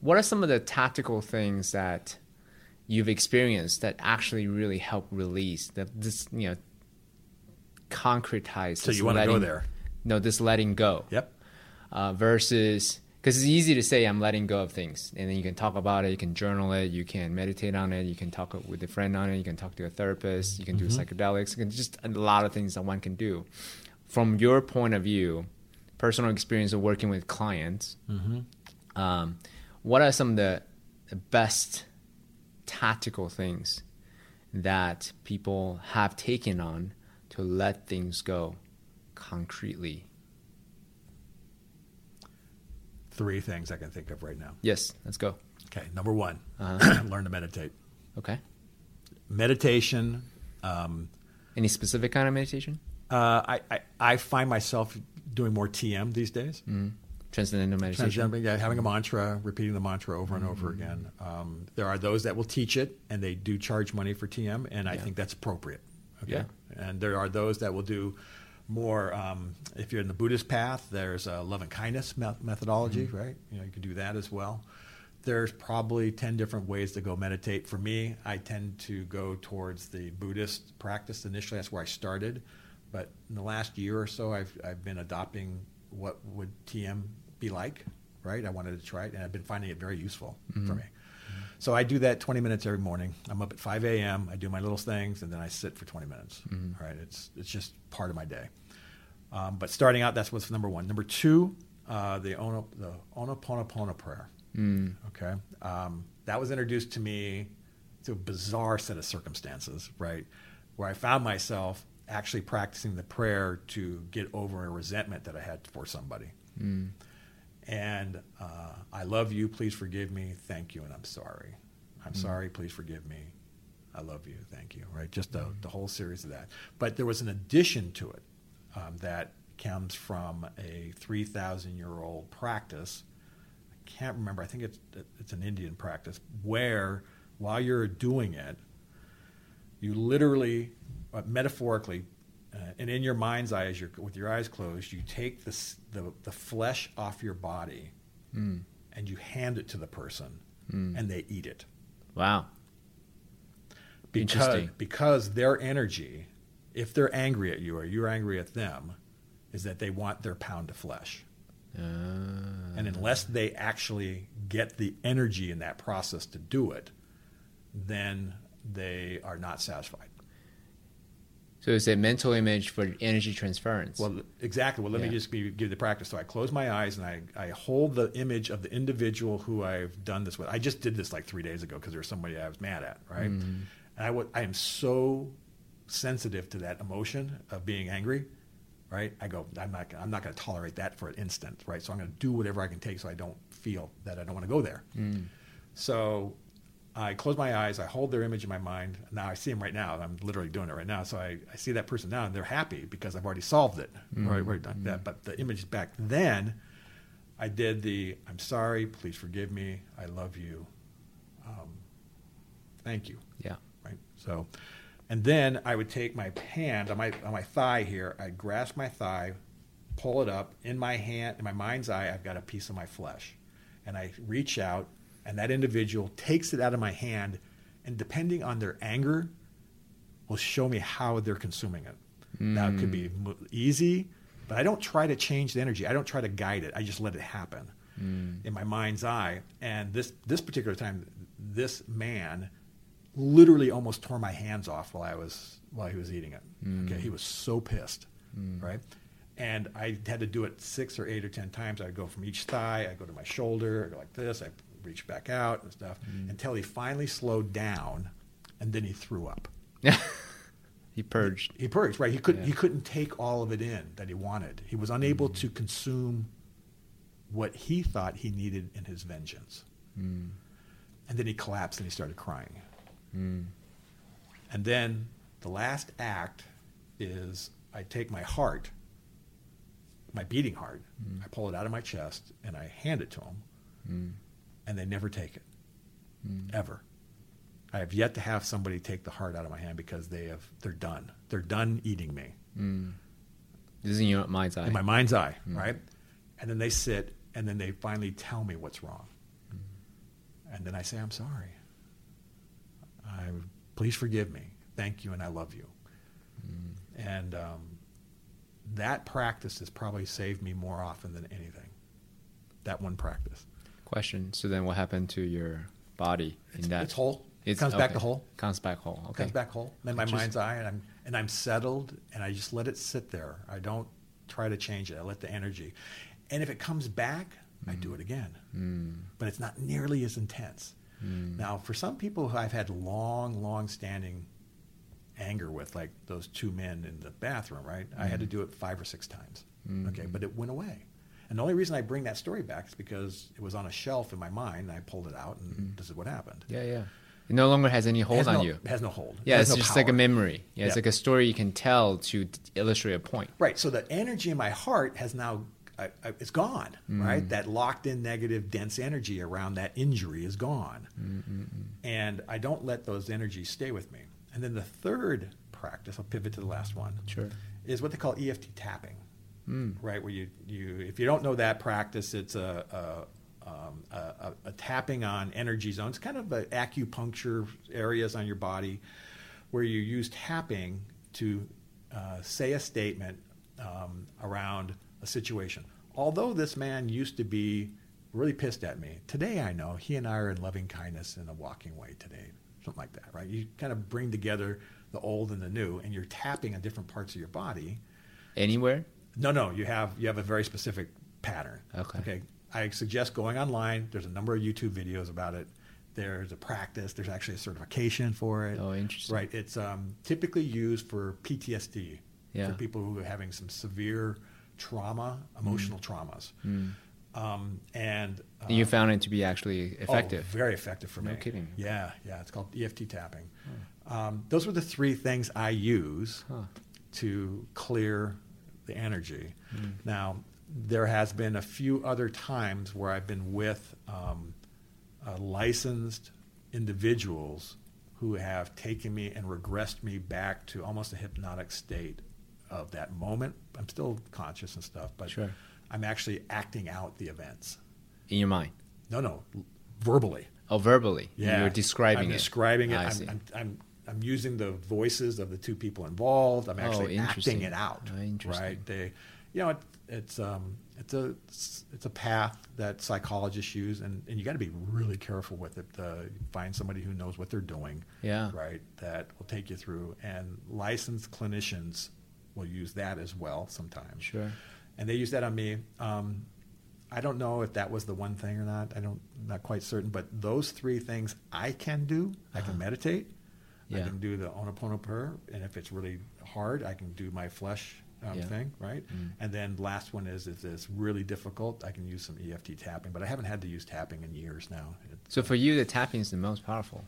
what are some of the tactical things that you've experienced that actually really help release that this, you know, concretize? so you want to go there No, this letting go. yep uh, versus because it's easy to say I'm letting go of things, and then you can talk about it, you can journal it, you can meditate on it, you can talk with a friend on it, you can talk to a therapist, you can do psychedelics, you can just a lot of things that one can do. From your point of view, personal experience of working with clients, um, what are some of the, the best tactical things that people have taken on to let things go concretely? Three things i can think of right now Yes, let's go. okay number one Uh-huh. [clears throat] learn to meditate Okay. meditation um, Any specific kind of meditation? Uh, I, I, I find myself doing more TM these days. Mm. Transcendental meditation. Transjumping, yeah, having a mantra, repeating the mantra over and over again. Um, there are those that will teach it, and they do charge money for TM, and I Yeah. think that's appropriate. Okay, Yeah. and there are those that will do more. Um, if you're in the Buddhist path, there's a love and kindness me- methodology, right? You know, you can do that as well. There's probably ten different ways to go meditate. For me, I tend to go towards the Buddhist practice initially. That's where I started, but in the last year or so, I've I've been adopting what would TM be like, right? I wanted to try it, and I've been finding it very useful for me. So I do that 20 minutes every morning. I'm up at 5 a.m. I do my little things, and then I sit for 20 minutes. All right, it's it's just part of my day. Um, but starting out, that's what's number one. Number two, uh, the ono, the Ho'oponopono prayer. Okay, um, that was introduced to me through a bizarre set of circumstances, right, where I found myself actually practicing the prayer to get over a resentment that I had for somebody. And uh, I love you. Please forgive me. Thank you, and I'm sorry. I'm sorry. Please forgive me. I love you. Thank you. Right, just the, the whole series of that. But there was an addition to it um, that comes from a 3,000 year old practice. I can't remember. I think it's it's an Indian practice where while you're doing it, you literally, uh, metaphorically, uh, and in your mind's eye, as you're with your eyes closed, you take this, the the flesh off your body, and you hand it to the person, and they eat it Wow. because Interesting. because their energy, if they're angry at you or you're angry at them, is that they want their pound of flesh. Uh, And unless they actually get the energy in that process to do it, then they are not satisfied. So it's a mental image for energy transference. Well, exactly. Well, let Yeah. me just give, give the practice. So I close my eyes and I, I hold the image of the individual who I've done this with. I just did this like three days ago because there was somebody I was mad at, right? Mm-hmm. And I, w- I am so sensitive to that emotion of being angry, right? I go, I'm not, I'm not going to tolerate that for an instant, right? So I'm going to do whatever I can take so I don't feel that I don't want to go there. Mm. So I close my eyes, I hold their image in my mind. Now I see them right now. I'm literally doing it right now. So I, I see that person now and they're happy because I've already solved it. Right, right, like that. But the image back then, I did the I'm sorry, please forgive me, I love you, um, thank you. yeah. Right. So, and then I would take my hand on my on my thigh here. I'd grasp my thigh, pull it up in my hand. In my mind's eye, I've got a piece of my flesh, and I reach out, and that individual takes it out of my hand, and depending on their anger, will show me how they're consuming it. Now it could be hmm. easy, but I don't try to change the energy. I don't try to guide it. I just let it happen hmm. in my mind's eye. And this this particular time, this man literally almost tore my hands off while I was while he was eating it. Hmm. Okay, he was so pissed, right? And I had to do it six or eight or ten times. I'd go from each thigh, I'd go to my shoulder, I'd go like this, I reach back out and stuff until he finally slowed down, and then he threw up. [laughs] he purged. He purged, right? He couldn't. Yeah. He couldn't take all of it in that he wanted. He was unable Mm. to consume what he thought he needed in his vengeance. Mm. And then he collapsed and he started crying. Mm. And then the last act is I take my heart, my beating heart, Mm. I pull it out of my chest and I hand it to him, Mm. And they never take it, Mm. ever. I have yet to have somebody take the heart out of my hand because they have they're done. They're done eating me. Mm. This is in your mind's eye. in my mind's eye, Mm. right? And then they sit, and then they finally tell me what's wrong, and then I say, "I'm sorry. I please forgive me. Thank you, and I love you." And um, that practice has probably saved me more often than anything. That one practice. Question. So then, what happened to your body It's, in that? it's whole. It's- comes back okay. to whole. Comes back whole. Okay. Comes back whole. In my mind's eye, and I'm and I'm settled, and I just let it sit there. I don't try to change it. I let the energy, and if it comes back, I do it again. Mm. But it's not nearly as intense. Mm. Now, for some people who I've had long, long-standing anger with, like those two men in the bathroom, right? I had to do it five or six times. Mm. Okay, but it went away. And the only reason I bring that story back is because it was on a shelf in my mind, and I pulled it out, and this is what happened. Yeah, yeah. It no longer has any hold has on no, you. It has no hold. Yeah, has it's no just like a memory. Yeah, it's Yeah. like a story you can tell to illustrate a point. Right. So the energy in my heart has now I, I, it's gone. Right. Mm. That locked in negative dense energy around that injury is gone, Mm, and I don't let those energies stay with me. And then the third practice, I'll pivot to the last one, Sure. is what they call EFT tapping. Mm. Right. Where you you if you don't know that practice, it's a. a um, a, a, tapping on energy zones, kind of a acupuncture areas on your body, where you use tapping to uh, say a statement um, around a situation. Although this man used to be really pissed at me, today I know he and I are in loving kindness in a walking way today, something like that, right? You kind of bring together the old and the new, and you're tapping on different parts of your body. Anywhere? No, no, you have you have a very specific pattern. Okay. Okay. I suggest going online. There's a number of YouTube videos about it. There's a practice. There's actually a certification for it. Oh, interesting. Right. It's um, typically used for PTSD Yeah. for people who are having some severe trauma, emotional traumas. Mm. Um, and uh, you found it to be actually Oh, effective. very effective for No me. No kidding. Yeah, yeah. It's called EFT tapping. Um, those were the three things I use Huh. to clear the energy. Mm. Now, there has been a few other times where I've been with um, uh, licensed individuals who have taken me and regressed me back to almost a hypnotic state of that moment. I'm still conscious and stuff, but Sure. I'm actually acting out the events. In your mind. No, no, verbally. Oh, verbally. Yeah, You're describing I'm it. Describing it. I I'm, see. I'm, I'm, I'm using the voices of the two people involved. I'm Oh, actually interesting. acting it out. Oh, interesting. Right? They, you know, it, it's um, it's a it's a path that psychologists use, and, and you got to be really careful with it. Uh, find somebody who knows what they're doing. Yeah. Right. That will take you through, and licensed clinicians will use that as well sometimes Sure. and they use that on me. Um, I don't know if that was the one thing or not. I don't, not quite certain. But those three things I can do. I can Uh-huh. meditate. I can do the Ho'oponopono prayer, and if it's really hard, I can do my flesh um, Yeah. thing, right? Mm. And then last one is if it's really difficult, I can use some EFT tapping. But I haven't had to use tapping in years now. So for you, the tapping is the most powerful.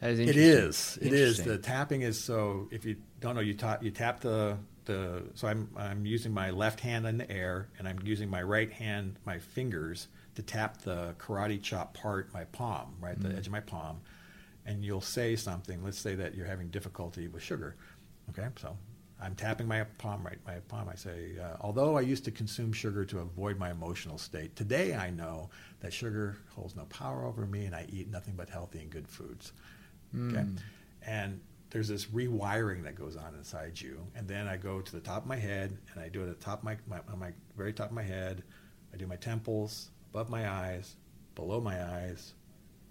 That is it is. It is. The tapping is so. If you don't know, you tap you tap the the. So I'm I'm using my left hand in the air, and I'm using my right hand, my fingers, to tap the karate chop part, my palm, right, the Mm. edge of my palm, and you'll say something. Let's say that you're having difficulty with sugar. Okay, so I'm tapping my palm, right, my palm. I say, uh, although I used to consume sugar to avoid my emotional state, today I know that sugar holds no power over me, and I eat nothing but healthy and good foods. Okay, Mm. and there's this rewiring that goes on inside you, and then I go to the top of my head, and I do it at the top of my, my on my very top of my head. I do my temples, above my eyes, below my eyes,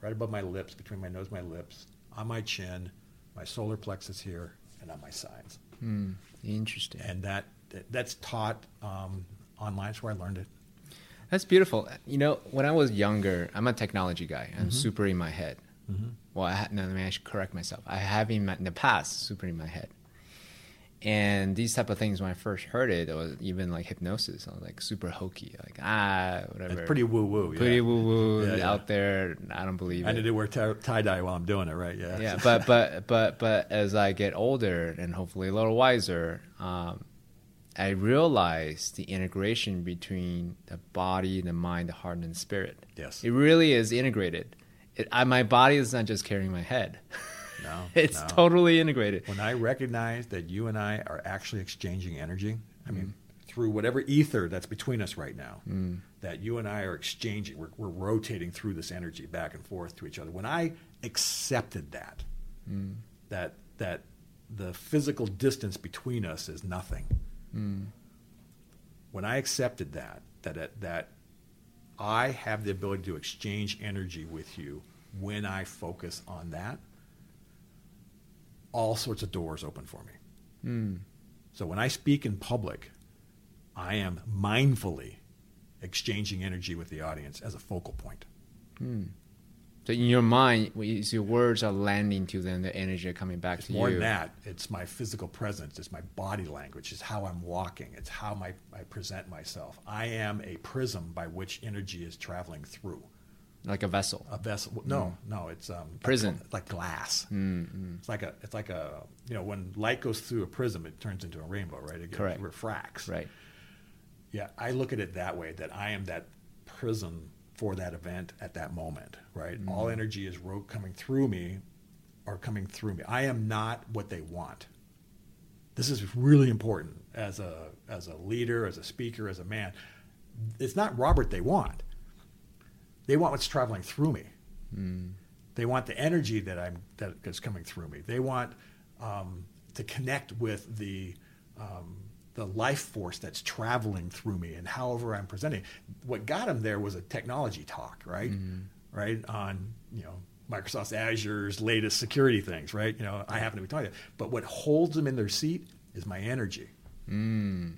right above my lips, between my nose and my lips, on my chin, my solar plexus here, and on my sides. Hmm. Interesting. And that that's taught um, online. That's where I learned it. That's beautiful. You know, when I was younger, I'm a technology guy. I'm super in my head. Well, I, no, mean, I should correct myself. I have in, my, in the past super in my head. And these type of things, when I first heard it, it was even like hypnosis. I was like super hokey, like ah, whatever. It's pretty woo woo. pretty yeah. woo woo Yeah, yeah. out there. I don't believe it. I it. need to wear tie dye while I'm doing it, right? Yeah. yeah, but but but but as I get older and hopefully a little wiser, um, I realize the integration between the body, the mind, the heart, and the spirit. Yes. It really is integrated. It, I, my body is not just carrying my head. [laughs] No, [laughs] it's no. totally integrated. when I recognize that you and I are actually exchanging energy, I Mm. mean, through whatever ether that's between us right now, that you and I are exchanging, we're, we're rotating through this energy back and forth to each other. When I accepted that, Mm. that that the physical distance between us is nothing. Mm. When I accepted that, that that I have the ability to exchange energy with you when I focus on that, all sorts of doors open for me. Mm. So when I speak in public, I am mindfully exchanging energy with the audience as a focal point. So in your mind, is your words are landing to them, the energy are coming back It's to more you. than that. It's my physical presence. It's my body language. It's how I'm walking. It's how my, I present myself. I am a prism by which energy is traveling through. Like a vessel. A vessel? No, no. It's um, Prison. Like, like glass. Mm, It's like a. It's like a. You know, when light goes through a prism, it turns into a rainbow, right? It Correct. refracts. Right. Yeah, I look at it that way. That I am that prism for that event at that moment, right? Mm-hmm. All energy is ro- coming through me, or coming through me. I am not what they want. This is really important as a as a leader, as a speaker, as a man. It's not Robert they want. They want what's traveling through me. Mm. They want the energy that I'm that is coming through me. They want um, to connect with the um, the life force that's traveling through me and however I'm presenting. What got them there was a technology talk, right? Right on you know Microsoft Azure's latest security things, right? You know I happen to be talking, but what holds them in their seat is my energy. Mm.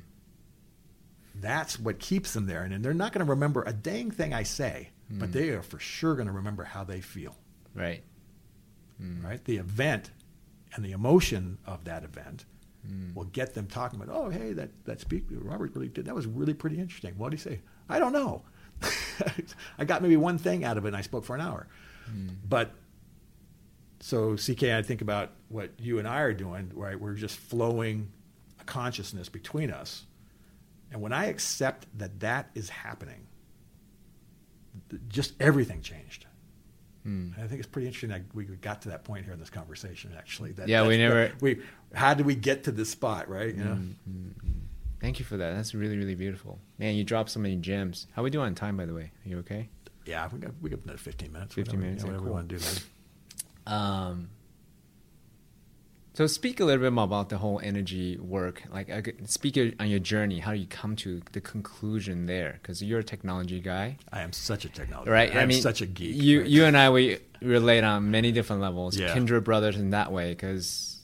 That's what keeps them there, and, and they're not going to remember a dang thing I say, but mm. they are for sure going to remember how they feel. Right. Mm. right? The event and the emotion of that event mm. will get them talking about, oh, hey, that, that speak Robert really did. That was really pretty interesting. What did he say? I don't know. [laughs] I got maybe one thing out of it and I spoke for an hour. But so, CK, I think about what you and I are doing, right? We're just flowing a consciousness between us. And when I accept that that is happening, just everything changed. Mm. I think it's pretty interesting that we got to that point here in this conversation. Actually, that, Yeah, we never- that we. How did we get to this spot? Right? You know. Mm, Thank you for that. That's really, really beautiful. Man, you dropped so many gems. How we doing on time, by the way? Are you okay? Yeah, we got we got another fifteen minutes. 15 whatever, minutes, yeah, whatever cool. we want to do. Man. Um, so speak a little bit more about the whole energy work. Like, speak on your journey. How do you come to the conclusion there? Because you're a technology guy, I am such a technology. right? I am such a geek. You, right? you and I, we relate on many different levels. Yeah. Kindred brothers in that way. Because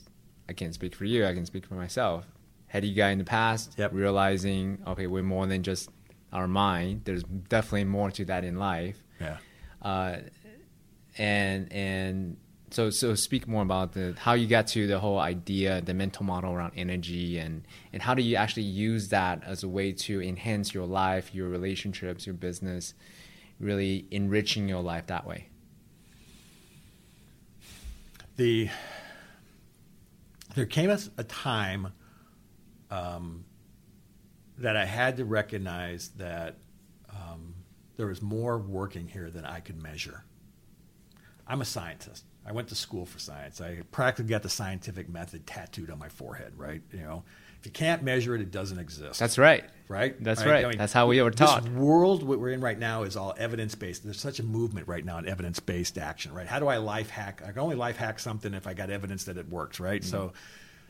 I can't speak for you. I can speak for myself. Heady guy in the past, Yep. realizing okay, we're more than just our mind. There's definitely more to that in life. yeah. uh, and and so so speak more about the how you got to the whole idea, the mental model around energy, and and how do you actually use that as a way to enhance your life, your relationships, your business, really enriching your life that way. the there came a, a time um, that I had to recognize that um, there was more working here than I could measure. I'm a scientist. I went to school for science. I practically got the scientific method tattooed on my forehead, right? You know, If you can't measure it, it doesn't exist. That's right. right. That's right. That's how we were taught. This world what we're in right now is all evidence based. There's such a movement right now in evidence based action. Right. How do I life hack? I can only life hack something if I got evidence that it works. Right. Mm-hmm. So,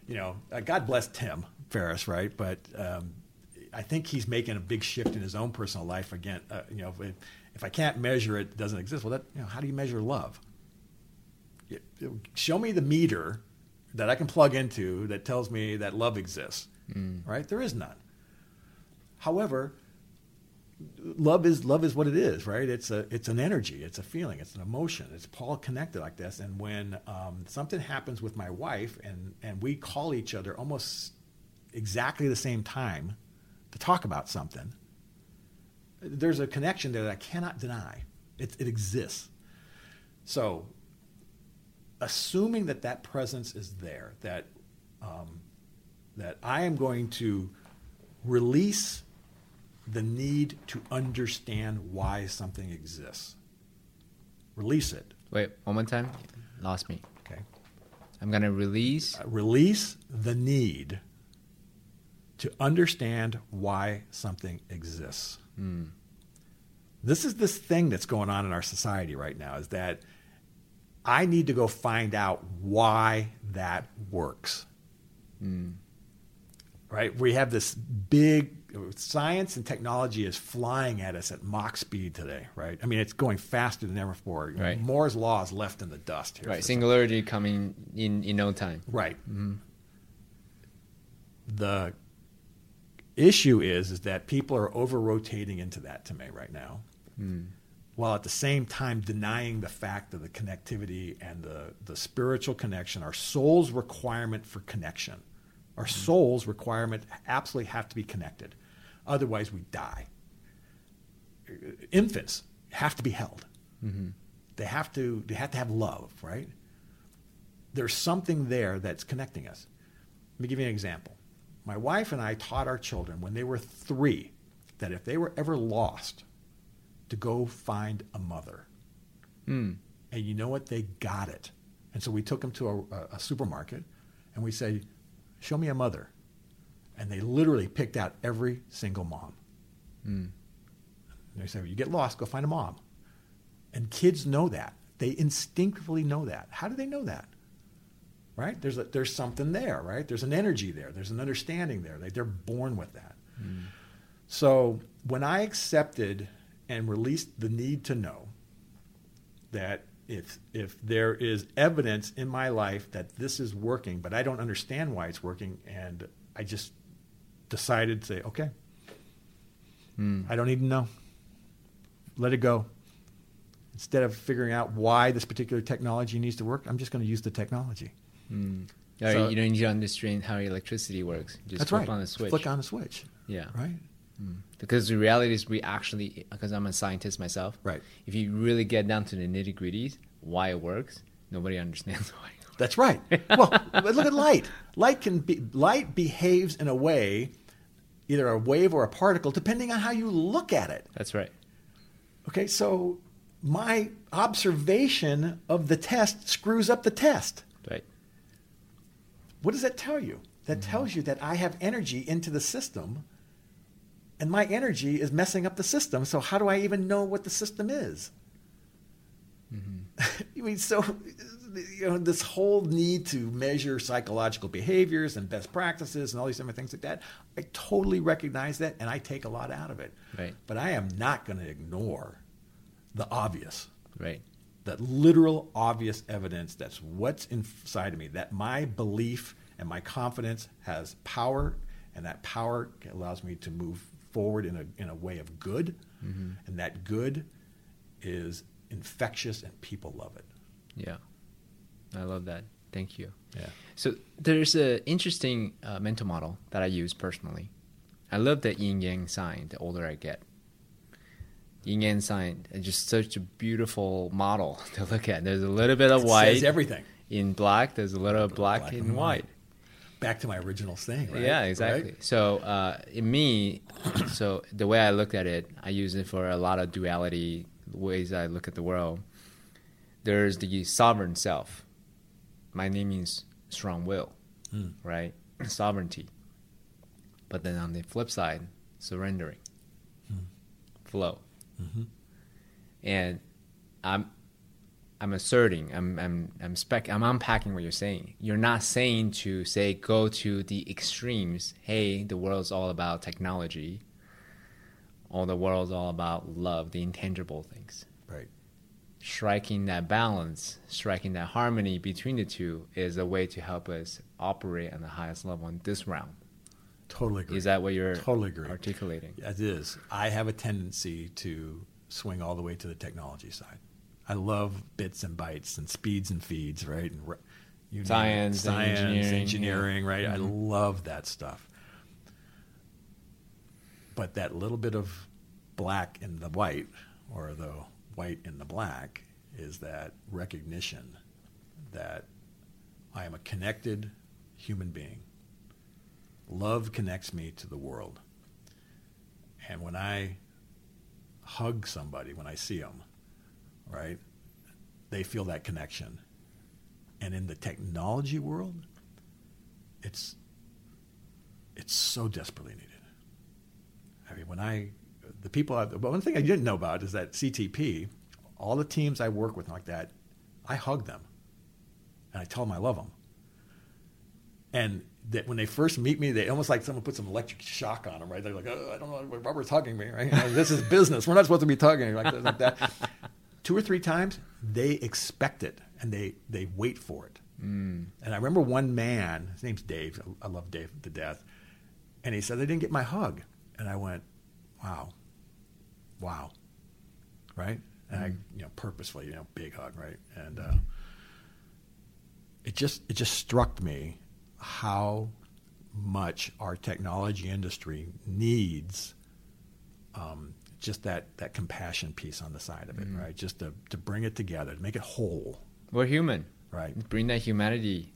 you know, uh, God bless Tim Ferriss. Right. But um, I think he's making a big shift in his own personal life again. Uh, you know, if, if I can't measure it, it doesn't exist. Well, that you know, how do you measure love? Show me the meter that I can plug into that tells me that love exists. Right? There is none. However, love is love is what it is, right? It's a it's an energy, it's a feeling, it's an emotion. It's all connected like this. And when um, something happens with my wife, and and we call each other almost exactly the same time to talk about something, there's a connection there that I cannot deny. It, it exists. So, assuming that that presence is there, that um, that I am going to release the need to understand why something exists. Release it. Wait, one more time. Lost me. Okay. I'm gonna release. Uh, release the need to understand why something exists. This is this thing that's going on in our society right now is that I need to go find out why that works. Right? We have this big science and technology is flying at us at Mach speed today, right? I mean, it's going faster than ever before. Right. Moore's law is left in the dust here. Right, singularity coming in in no time. Right. Mm-hmm. The issue is is that people are over rotating into that to me right now, mm. While at the same time denying the fact of the connectivity and the the spiritual connection, our soul's requirement for connection, our mm-hmm. soul's requirement absolutely have to be connected, otherwise we die. Infants have to be held. Mm-hmm. They have to they have to have love, right? there's something there that's connecting us. Let me give you an example. My wife and I taught our children when they were three that if they were ever lost, to go find a mother. Hmm. And you know what? They got it. And so we took them to a, a, supermarket and we said, Show me a mother. And they literally picked out every single mom. And they said, well, You get lost, go find a mom. And kids know that. They instinctively know that. How do they know that? Right? There's, a, there's something there, right? There's an energy there. There's an understanding there. They, they're born with that. So when I accepted and released the need to know that if, if there is evidence in my life that this is working, but I don't understand why it's working, and I just decided to say, okay, hmm. I don't even know. Let it go. Instead of figuring out why this particular technology needs to work, I'm just going to use the technology. Hmm. Yeah, So- you don't need to understand how electricity works. Just That's flip right. on the switch. Flick on the switch. Yeah. Right. Hmm. Because the reality is, we actually, because I'm a scientist myself. Right. If you really get down to the nitty gritties, why it works, nobody understands [laughs] why. That's right. Well, look at light. Light can be light behaves in a way, either a wave or a particle, depending on how you look at it. That's right. Okay, so my observation of the test screws up the test. Right. What does that tell you? That mm-hmm. tells you that I have energy into the system, and my energy is messing up the system. So how do I even know what the system is? Mm-hmm. [laughs] I mean, so you know, this whole need to measure psychological behaviors and best practices and all these different things like that. I totally recognize that, and I take a lot out of it. Right. But I am not going to ignore the obvious Right. that literal obvious evidence that's what's inside of me that my belief and my confidence has power and that power allows me to move forward in a, in a way of good and that good is infectious and people love it Yeah. I love that. Thank you. yeah So there's an interesting uh, mental model that I use personally. I love the yin yang sign. The older I get, yin yang sign is just such a beautiful model [laughs] to look at. There's a little bit of It white everything in black. There's a little black, black in and white. Back to my original thing right? Yeah, exactly. Right? So uh, in me, [clears throat] so the way I look at it, I use it for a lot of duality ways I look at the world. There's the sovereign self. My name means strong will, Hmm. right? [clears throat] Sovereignty. but then on the flip side, surrendering, flow, and I'm I'm asserting, I'm I'm I'm spec I'm unpacking what you're saying. You're not saying to say go to the extremes. Hey, the world's all about technology. Or the world's all about love, the intangible things. Right. Striking that balance, striking that harmony between the two is a way to help us operate on the highest level in this realm. Totally agree. Is that what you're Totally agree. articulating? It is. I have a tendency to swing all the way to the technology side. I love bits and bytes and speeds and feeds, right? And you it. Science, science, engineering, engineering, yeah. right? I Mhm. love that stuff. But that little bit of black in the white, or the white in the black, is that recognition that I am a connected human being. Love connects me to the world. And when I hug somebody, when I see them, right, they feel that connection. And in the technology world, it's it's so desperately needed. I mean, when I the people, I, but one thing I didn't know about is that CTP, all the teams I work with like that, I hug them, and I tell them I love them. And that when they first meet me, they almost like someone put some electric shock on them, right? They're like, oh, I don't know, Robert's hugging me, right? You know, this is business. We're not supposed to be tugging like, like that. Two or three times, they expect it and they they wait for it. Mm. And I remember one man, his name's Dave. I love Dave to death. And he said, they didn't get my hug. And I went, wow, wow, right? And I, you know, purposefully, you know, big hug, right? And uh, it just it just struck me how much our technology industry needs um, just that that compassion piece on the side of it, right? Just to to bring it together, to make it whole, We're human. right? Bring that humanity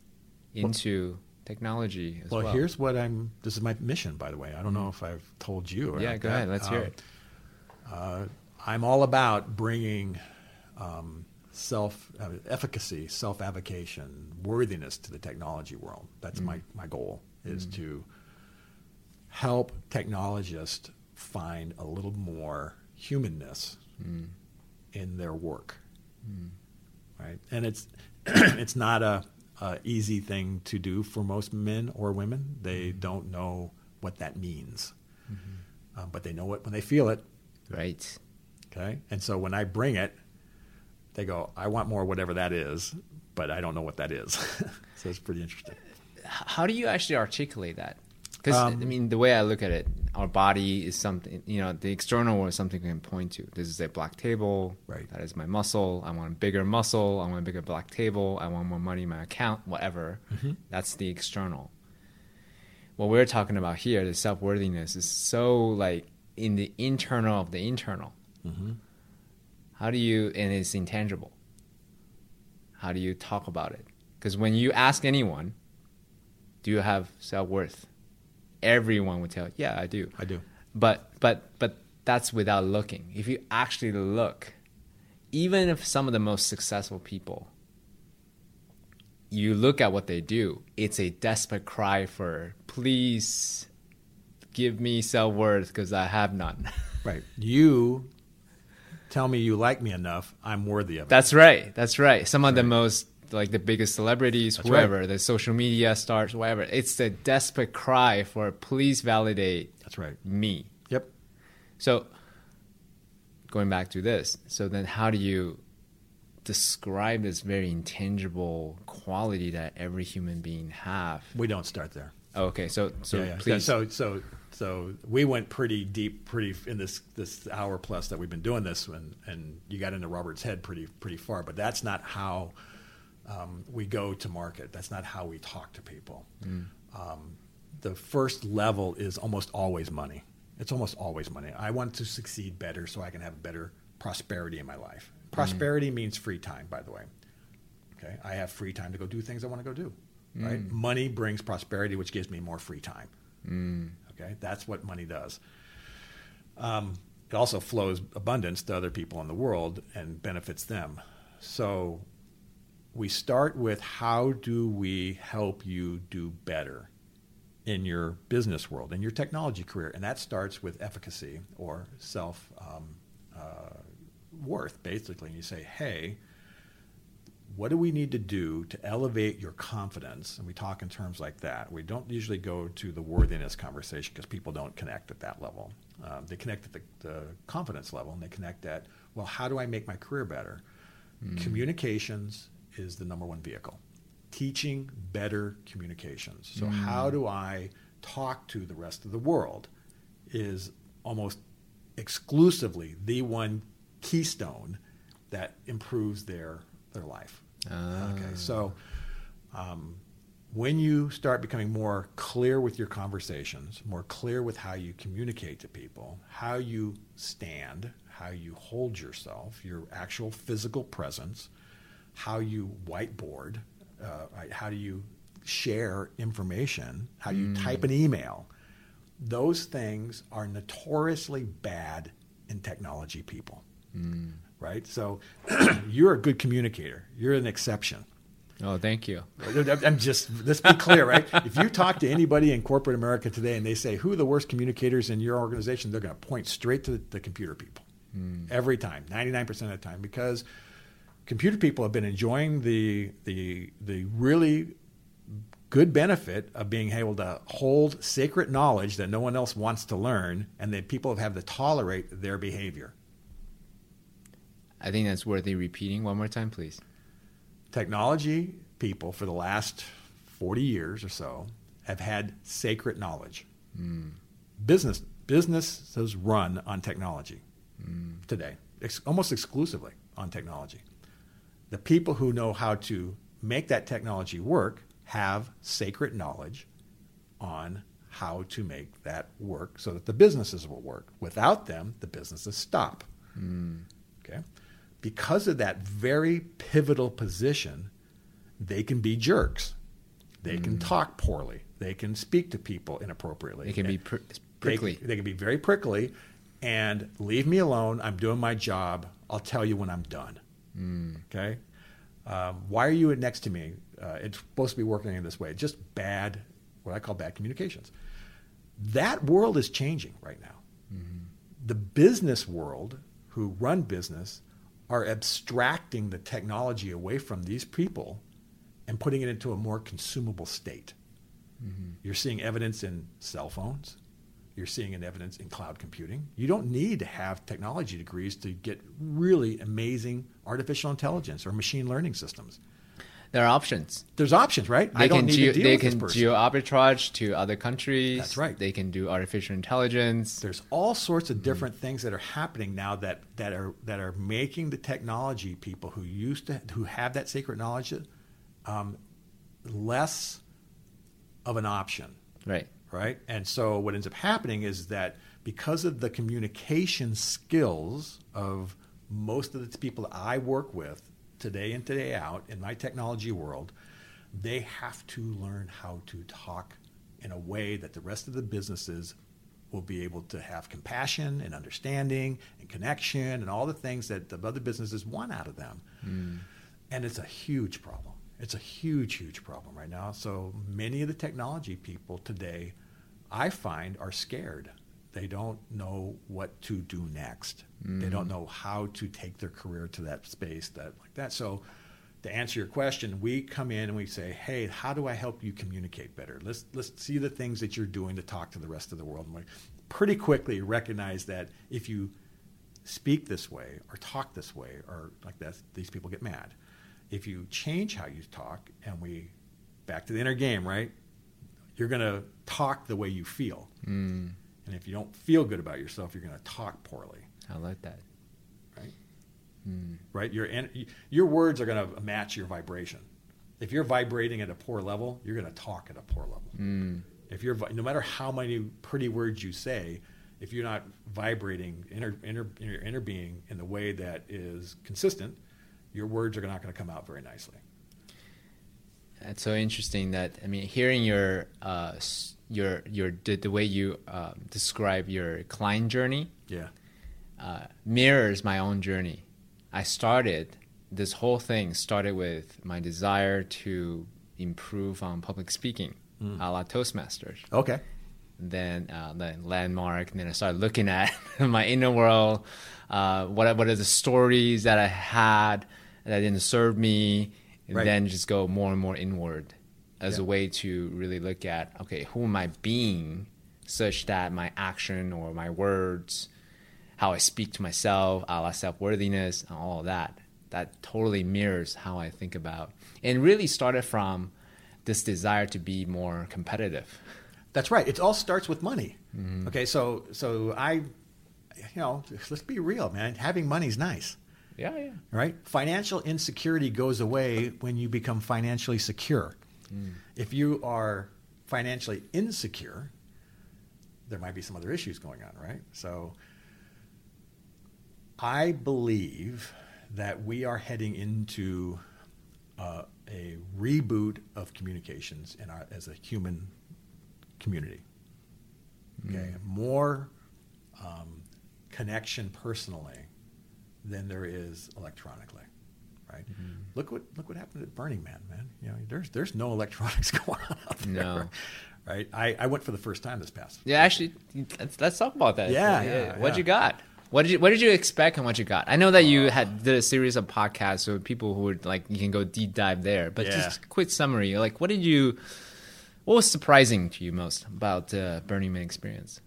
into technology as well. Well, here's what I'm. This is my mission, by the way. I don't know if I've told you. yeah, go that. ahead. Let's hear Um, it. Uh, I'm all about bringing um, self uh, efficacy, self avocation, worthiness to the technology world. That's my, my goal is to help technologists find a little more humanness in their work. Right, and it's [clears throat] it's not a, a easy thing to do for most men or women. They don't know what that means, um, but they know it when they feel it. Right. Okay. And so when I bring it, they go, I want more, whatever that is, but I don't know what that is. [laughs] so it's pretty interesting. How do you actually articulate that? Because Um, I mean, the way I look at it, our body is something. You know, the external world is something we can point to. This is a black table. Right. That is my muscle. I want a bigger muscle. I want a bigger black table. I want more money in my account. Whatever. Mm-hmm. That's the external. What we're talking about here, the self worthiness, is so like in the internal of the internal. Mm-hmm. How do you, and it's intangible. How do you talk about it? Because when you ask anyone, do you have self worth? Everyone would tell, yeah, I do. I do. But but but that's without looking. If you actually look, even if some of the most successful people, you look at what they do, it's a desperate cry for please give me self worth because I have none. [laughs] Right. You tell me you like me enough, I'm worthy of it. That's right. That's right. Some of the most like the biggest celebrities, That's whoever, the social media stars, whatever. It's the desperate cry for please validate That's right. me. Yep. So going back to this, so then how do you describe this very intangible quality that every human being have? We don't start there. Okay, so so yeah, yeah. please So so so we went pretty deep, pretty in this this hour plus that we've been doing this, and and you got into Robert's head pretty pretty far. But that's not how um, we go to market. That's not how we talk to people. Um, the first level is almost always money. It's almost always money. I want to succeed better so I can have better prosperity in my life. Prosperity means free time, by the way. Okay, I have free time to go do things I want to go do. Right, money brings prosperity, which gives me more free time. Okay, that's what money does. Um, it also flows abundance to other people in the world and benefits them. So we start with how do we help you do better? in your business world, in your technology career, and that starts with efficacy or self um, uh, worth, basically. And you say, hey, what do we need to do to elevate your confidence? And we talk in terms like that. We don't usually go to the worthiness conversation because people don't connect at that level. Um, they connect at the, the, confidence level, and they connect at, well, how do I make my career better? Mm. Communications is the number one vehicle. Teaching better communications. So, mm. how do I talk to the rest of the world is almost exclusively the one keystone that improves their their life. Ah. Okay, so um, when you start becoming more clear with your conversations, more clear with how you communicate to people, how you stand, how you hold yourself, your actual physical presence, how you whiteboard, uh, how do you share information, how you mm. type an email, those things are notoriously bad in technology people. Mm right? So [clears throat] you're a good communicator. You're an exception. Oh, thank you. I'm just let's be clear, right? if you talk to anybody in corporate America today and they say who are the worst communicators in your organization, they're going to point straight to the, the computer people mm. every time, 99% of the time, because computer people have been enjoying the the the really good benefit of being able to hold sacred knowledge that no one else wants to learn, and that people have had to tolerate their behavior. I think that's worthy repeating one more time, please. Technology people for the last 40 years or so have had sacred knowledge. Mm. Business businesses run on technology mm. today, ex- almost exclusively on technology. The people who know how to make that technology work have sacred knowledge on how to make that work so that the businesses will work. Without them, the businesses stop. Mm. Okay because of that very pivotal position, they can be jerks. They mm. can talk poorly. They can speak to people inappropriately. They can be pr- prickly. They, they, can be very prickly. And leave me alone. I'm doing my job. I'll tell you when I'm done. Mm. Okay. Um, why are you next to me? Uh, it's supposed to be working in this way. Just bad, what I call bad communications. That world is changing right now. Mm-hmm. The business world, who run business, are abstracting the technology away from these people and putting it into a more consumable state. Mm-hmm. You're seeing evidence in cell phones. You're seeing an evidence in cloud computing. You don't need to have technology degrees to get really amazing artificial intelligence or machine learning systems. There are options. There's options, right? They I don't need geo, They can geo arbitrage to other countries. That's right. They can do artificial intelligence. There's all sorts of different mm. things that are happening now that, that are that are making the technology people who used to who have that sacred knowledge um, less of an option. Right. Right. And so what ends up happening is that because of the communication skills of most of the people that I work with today and today out in my technology world, they have to learn how to talk in a way that the rest of the businesses will be able to have compassion and understanding and connection and all the things that the other businesses want out of them. Mm. And it's a huge problem. It's a huge, huge problem right now. So many of the technology people today, I find, are scared they don't know what to do next. Mm. They don't mm. know how to take their career to that space that like that. So to answer your question, we come in and we say, "Hey, how do I help you communicate better? Let's let's see the things that you're doing to talk to the rest of the world." And we pretty quickly recognize that if you speak this way or talk this way or like that, these people get mad. If you change how you talk, and we back to the inner game, right? You're going to talk the way you feel. Mm. And if you don't feel good about yourself, you're going to talk poorly. I like that. Right? Mm. Right? Your, your words are going to match your vibration. If you're vibrating at a poor level, you're going to talk at a poor level. Mm. If you're, no matter how many pretty words you say, if you're not vibrating inner, inner, your inner being in the way that is consistent, your words are not going to come out very nicely. That's so interesting. That I mean, hearing your uh, your your the, the way you uh, describe your client journey yeah uh, mirrors my own journey i started this whole thing started with my desire to improve on public speaking a la Toastmasters. Okay. then uh, the landmark, and then I started looking at [laughs] my inner world. Uh, what what are the stories that I had that didn't serve me, and Right. then just go more and more inward as a way to really look at okay, who am I being, such that my action or my words, how I speak to myself, a la self worthiness, and all that, that totally mirrors how I think about, and really started from this desire to be more competitive. That's right. It all starts with money. Mm-hmm. Okay, so so I, you know, let's be real, man. Having money's nice, Yeah, yeah. right? Financial insecurity goes away when you become financially secure. Mm. If you are financially insecure, there might be some other issues going on, right? So I believe that we are heading into uh, a reboot of communications in our, as a human community. Okay, more um, connection personally than there is electronically. Right. Mm-hmm. Look what look what happened at Burning Man, man. You know, there's there's no electronics [laughs] going on out there. No. Right. I, I went for the first time this past. Yeah, actually, let's, let's talk about that. Yeah, yeah, What yeah. you got? What did you What did you expect and what you got? I know that you had did a series of podcasts, so people who would like you can go deep dive there. But Yeah. just quick summary, like what did you? What was surprising to you most about the Burning Man experience?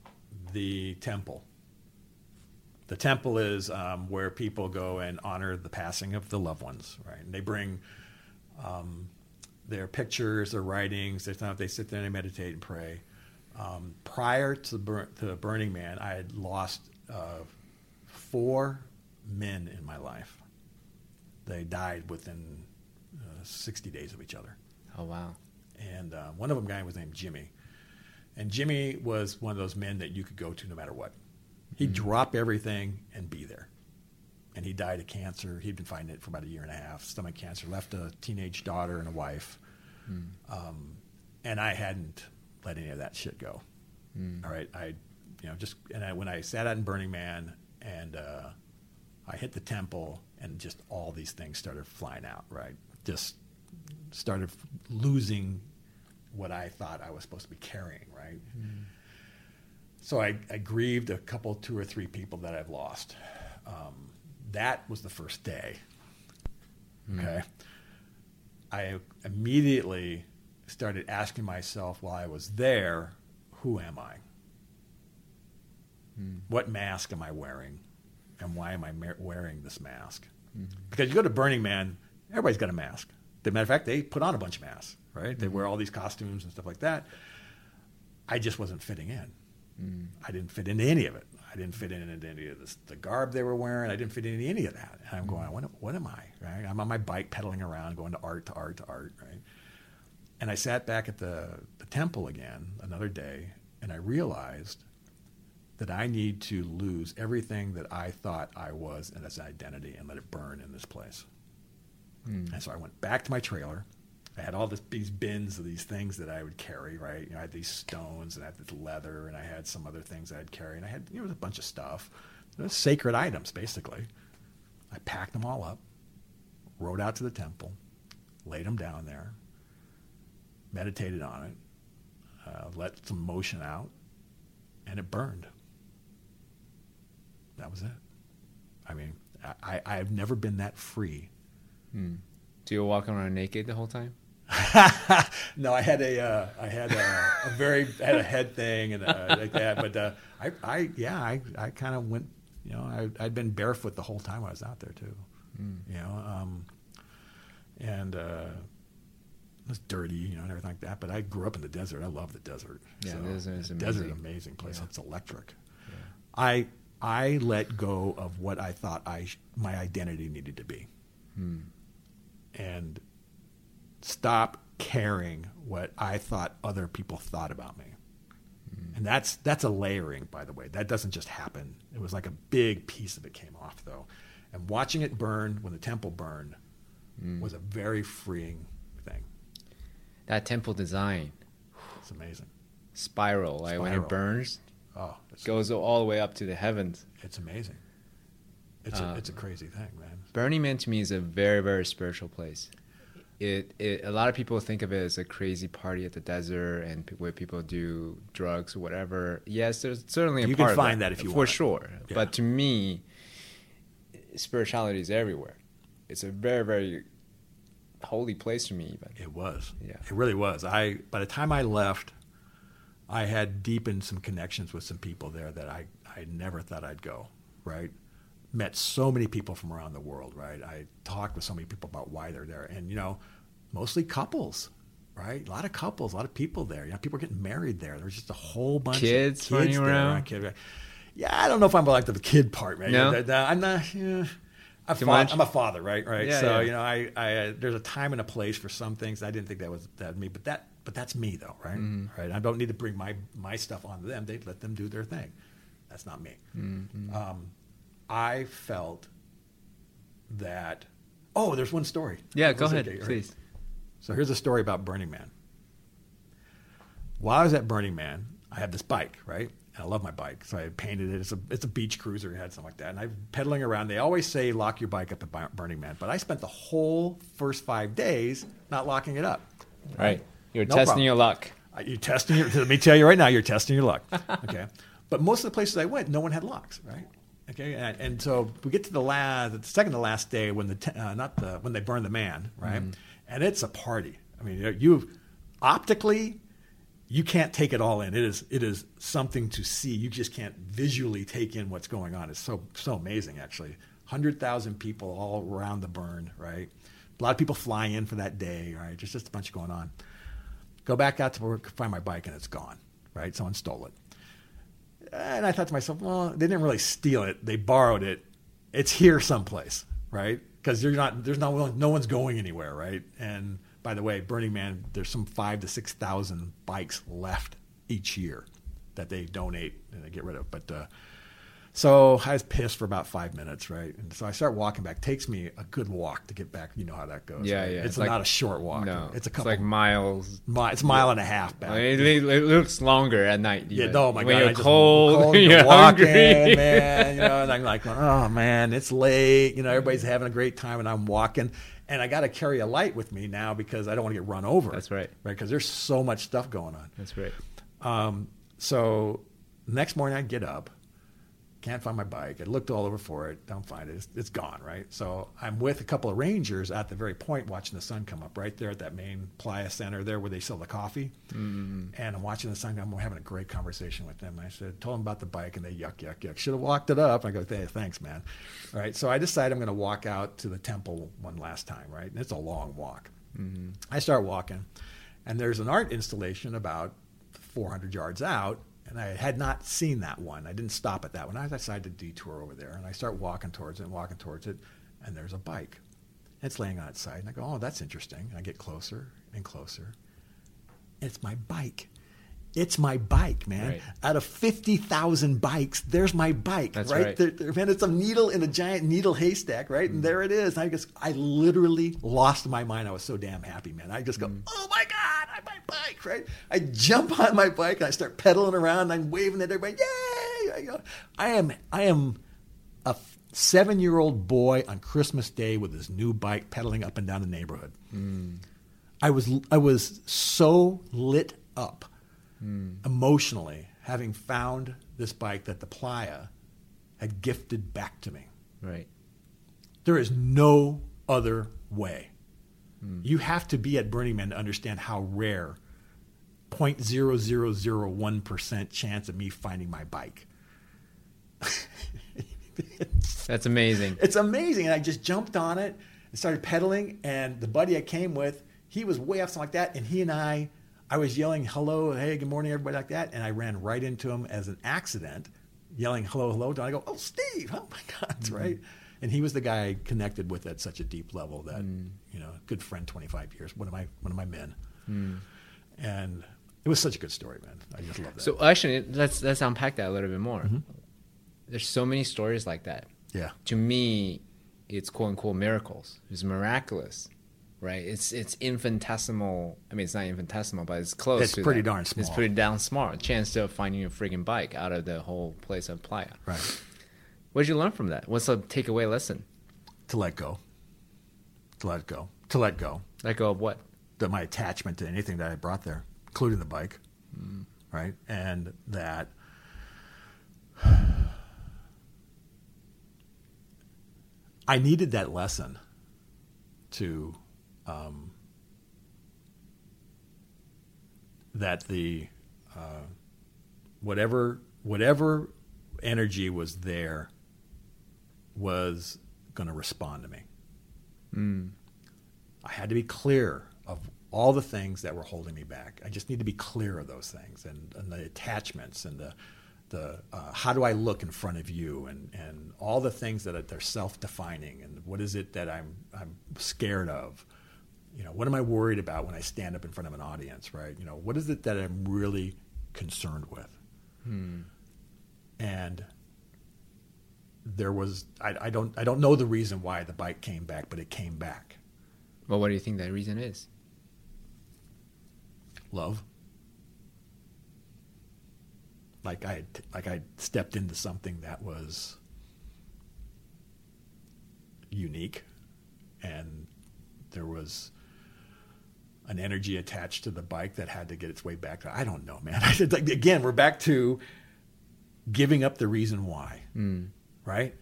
the temple. The temple is um, where people go and honor the passing of the loved ones, right? And they bring um, their pictures, their writings. They, they sit there and they meditate and pray. Um, prior to the, bur- to the Burning Man, I had lost uh, four men in my life. They died within uh, 60 days of each other Oh wow, and uh, one of them guy was named Jimmy, and Jimmy was one of those men that you could go to no matter what. He'd drop everything and be there. And he died of cancer. He'd been fighting it for about a year and a half, stomach cancer. Left a teenage daughter and a wife, um, and I hadn't let any of that shit go. All right, I, you know, just and I, when I sat out in Burning Man and uh, I hit the temple, and just all these things started flying out. Right, just started losing what I thought I was supposed to be carrying, right? So I, I grieved a couple, two or three people that I've lost. Um, that was the first day. Hmm. Okay. I immediately started asking myself while I was there, who am I? Hmm. What mask am I wearing? And why am I ma- wearing this mask? Hmm. Because you go to Burning Man, everybody's got a mask. As a matter of fact, they put on a bunch of masks, right? They wear all these costumes and stuff like that. I just wasn't fitting in. I didn't fit into any of it. I didn't fit into any of this, the garb they were wearing. I didn't fit into any of that. And I'm going, mm. what, what am I? Right? I'm on my bike pedaling around, going to art to art to art. Right? And I sat back at the, the temple again another day, and I realized that I need to lose everything that I thought I was and as an identity and let it burn in this place. Hmm. And so I went back to my trailer. I had all this, these bins of these things that I would carry, right? You know, I had these stones and I had this leather and I had some other things I'd carry. And I had, you know, a bunch of stuff. Sacred items, basically. I packed them all up, rode out to the temple, laid them down there, meditated on it, uh, let some motion out, and it burned. That was it. I mean, I, I, I've never been that free. Do you walk around naked the whole time? [laughs] no, I had a, uh, I had a, a very, I had a head thing and uh, like that. But uh, I, I, yeah, I, I kind of went, you know, I, I'd been barefoot the whole time I was out there too. You know, um, and uh, it was dirty, you know, and everything like that. But I grew up in the desert. I love the desert. Yeah, the desert is the desert, amazing. amazing place. Yeah. It's electric. I, I let go of what I thought I, sh- my identity needed to be, and stop caring what I thought other people thought about me. And that's that's a layering, by the way. That doesn't just happen. It was like a big piece of it came off though. And watching it burn when the temple burned was a very freeing thing. That temple design It's amazing. spiral, like when it burns, Oh, it's, goes all the way up to the heavens. it's amazing. It's Uh, a, it's a crazy thing, man. Burning Man to me is a very very spiritual place. It, it a lot of people think of it as a crazy party at the desert and p- where people do drugs or whatever. Yes, there's certainly a You part can find that, that if you for want sure. Yeah. But to me, spirituality is everywhere. It's a very very holy place for me. Even It was. Yeah. It really was. I by the time I left, I had deepened some connections with some people there that I, I never thought I'd go, right? Met so many people from around the world, right? I talked with so many people about why they're there. And, you know, mostly couples, right? A lot of couples, a lot of people there. You know, people are getting married there. There's just a whole bunch Kids of running kids there. around? Kid- yeah, I don't know if I'm like the kid part, man. No? Yeah, that- that- I'm not. Yeah. I'm, fa- I'm a father, right? Right. Yeah, so yeah. you know, I, I uh, there's a time and a place for some things. I didn't think that was that me, but that but that's me though, right? Mm-hmm. Right. I don't need to bring my my stuff onto them. They let them do their thing. That's not me. Mm-hmm. Um, I felt that. Oh, there's one story. yeah, go ahead, okay, right? please. So here's a story about Burning Man. While I was at Burning Man, I had this bike, right? And I love my bike, so I painted it. It's a it's a beach cruiser, it had something like that. And I'm pedaling around. They always say lock your bike up at Bur- Burning Man, but I spent the whole first five days not locking it up. Right, you're No testing problem. your luck. You're testing your. [laughs] Let me tell you right now, you're testing your luck. Okay, but most of the places I went, no one had locks, right? Okay, and, and so we get to the last, the second to last day when the uh, not the when they burn the man, right? And it's a party. I mean, you- you optically, you can't take it all in. It is it is something to see. You just can't visually take in what's going on. It's so so amazing, actually. Hundred thousand people all around the burn, right? A lot of people fly in for that day, right? Just just a bunch going on. Go back out to work, find my bike, and it's gone. Right? Someone stole it. And I thought to myself, well, they didn't really steal it; they borrowed it. It's here someplace, right? Because you're not, there's no, no one's going anywhere, right? And by the way, Burning Man, there's some five to six thousand bikes left each year that they donate and they get rid of. But uh, so I was pissed for about five minutes, right? And so I start walking back. takes me a good walk to get back. You know how that goes. Yeah, right? yeah. It's, It's like- not a short walk. No, it's a couple. like miles. mi- it's a mile and a half back. It, it- it looks longer at night. Yeah, no, my when God, you're cold, [laughs] cold, you're you're walking, hungry. man. You know, and I'm like, oh man, it's late. You know, everybody's having a great time, and I'm walking, and I got to carry a light with me now because I don't want to get run over. That's right. right? Because there's so much stuff going on. That's right. Um, so next morning I get up, can't find my bike. I looked all over for it, don't find it. It's, it's gone, right? So I'm with a couple of rangers at the very point watching the sun come up, right there at that main Playa Center there where they sell the coffee. Mm-hmm. And I'm watching the sun come. I'm having a great conversation with them. I said, told them about the bike, and they yuck, yuck, yuck. Should have walked it up. I go, hey, thanks, man. All right. So I decide I'm going to walk out to the temple one last time, right? And it's a long walk. Mm-hmm. I start walking, and there's an art installation about 400 yards out, and I had not seen that one. I didn't stop at that one. I decided to detour over there, and I start walking towards it and walking towards it, and there's a bike. It's laying on its side, and I go, "Oh, that's interesting." And I get closer and closer. It's my bike. It's my bike, man. Right. Out of 50,000 bikes, there's my bike, That's right? right. There, there- man, it's a needle in a giant needle haystack, right? Mm. And there it is. I just, I literally lost my mind. I was so damn happy, man. I just go, Mm. oh my God, I have my bike, right? I jump on my bike and I start pedaling around. And I'm waving at everybody. Yay! I, I am, I am a seven year old boy on Christmas Day with his new bike pedaling up and down the neighborhood. Hmm. I was I was so lit up hmm. emotionally having found this bike that the Playa had gifted back to me. Right. There is no other way. You have to be at Burning Man to understand how rare 0.0001% chance of me finding my bike. [laughs] That's amazing. It's amazing. And I just jumped on it and started pedaling. And the buddy I came with, he was way off, something like that. And he and I, I was yelling, hello, hey, good morning, everybody, like that. And I ran right into him as an accident, yelling, hello, hello. And I go, oh, Steve, oh my God, Mm-hmm. right? And he was the guy I connected with at such a deep level that, Mm. You know, good friend, 25 years, one of my, one of my men. Mm. And it was such a good story, man. I just love that. So actually, let's let's unpack that a little bit more. Mm-hmm. There's so many stories like that. yeah. To me, it's quote unquote miracles. It's miraculous, right? It's it's infinitesimal. I mean, it's not infinitesimal, but it's close. It's to pretty that. darn small. It's pretty darn small. Chance of finding a freaking bike out of the whole place of Playa. Right. What did you learn from that? What's the takeaway lesson? To let go. To let go. To let go. Let go of what? That my attachment to anything that I brought there, including the bike, right? And that [sighs] I needed that lesson to um, that the uh, whatever whatever energy was there was going to respond to me. I had to be clear of all the things that were holding me back. I just need to be clear of those things and, and the attachments and the the uh, how do I look in front of you and, and all the things that are, they're self-defining and what is it that I'm I'm scared of. You know, what am I worried about when I stand up in front of an audience, right? You know, what is it that I'm really concerned with? And there was I, I don't I don't know the reason why the bike came back, but it came back. Well, what do you think that reason is? love. Like I like I stepped into something that was unique, and there was an energy attached to the bike that had to get its way back. I don't know, man. [laughs] I said like, again, we're back to giving up the reason why, hmm. Right?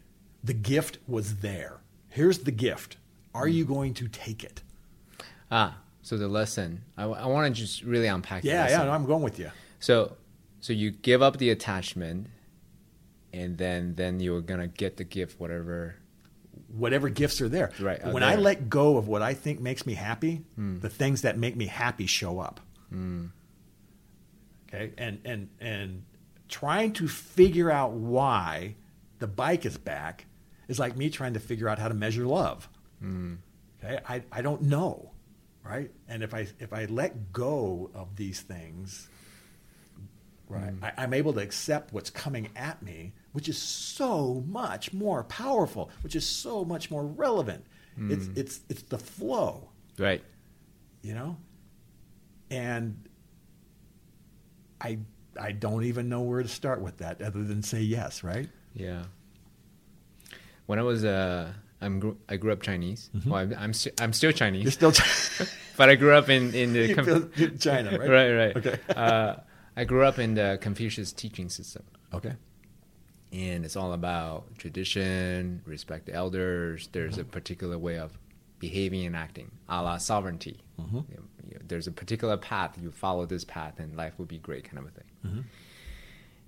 The gift was there. Here's the gift. Are you going to take it? Ah, so the lesson. I, want to just really unpack. Yeah, yeah. No, I'm going with you. So, so you give up the attachment, and then then you're gonna get the gift, whatever. whatever gifts are there. Right, are when I there. Hmm. let go of what I think makes me happy, the things that make me happy show up. Okay, and and and trying to figure out why the bike is back is like me trying to figure out how to measure love. Hmm. Okay, I I don't know, right? And if I if I let go of these things, right, I, I'm able to accept what's coming at me, which is so much more powerful, which is so much more relevant. It's it's it's the flow, Right. you know, and I I don't even know where to start with that other than say yes, right? Yeah. When I was uh, I'm gr- I grew up Chinese. Well, I'm I'm, st- I'm still Chinese, You're still [laughs] but I grew up in in the [laughs] you Conf- feel- you're China, right? right right. Okay. [laughs] uh, I grew up in the Confucius teaching system. Okay. and it's all about tradition, respect the elders. There's a particular way of behaving and acting, a la sovereignty. Know, you know, there's a particular path. You follow this path, and life will be great, kind of a thing.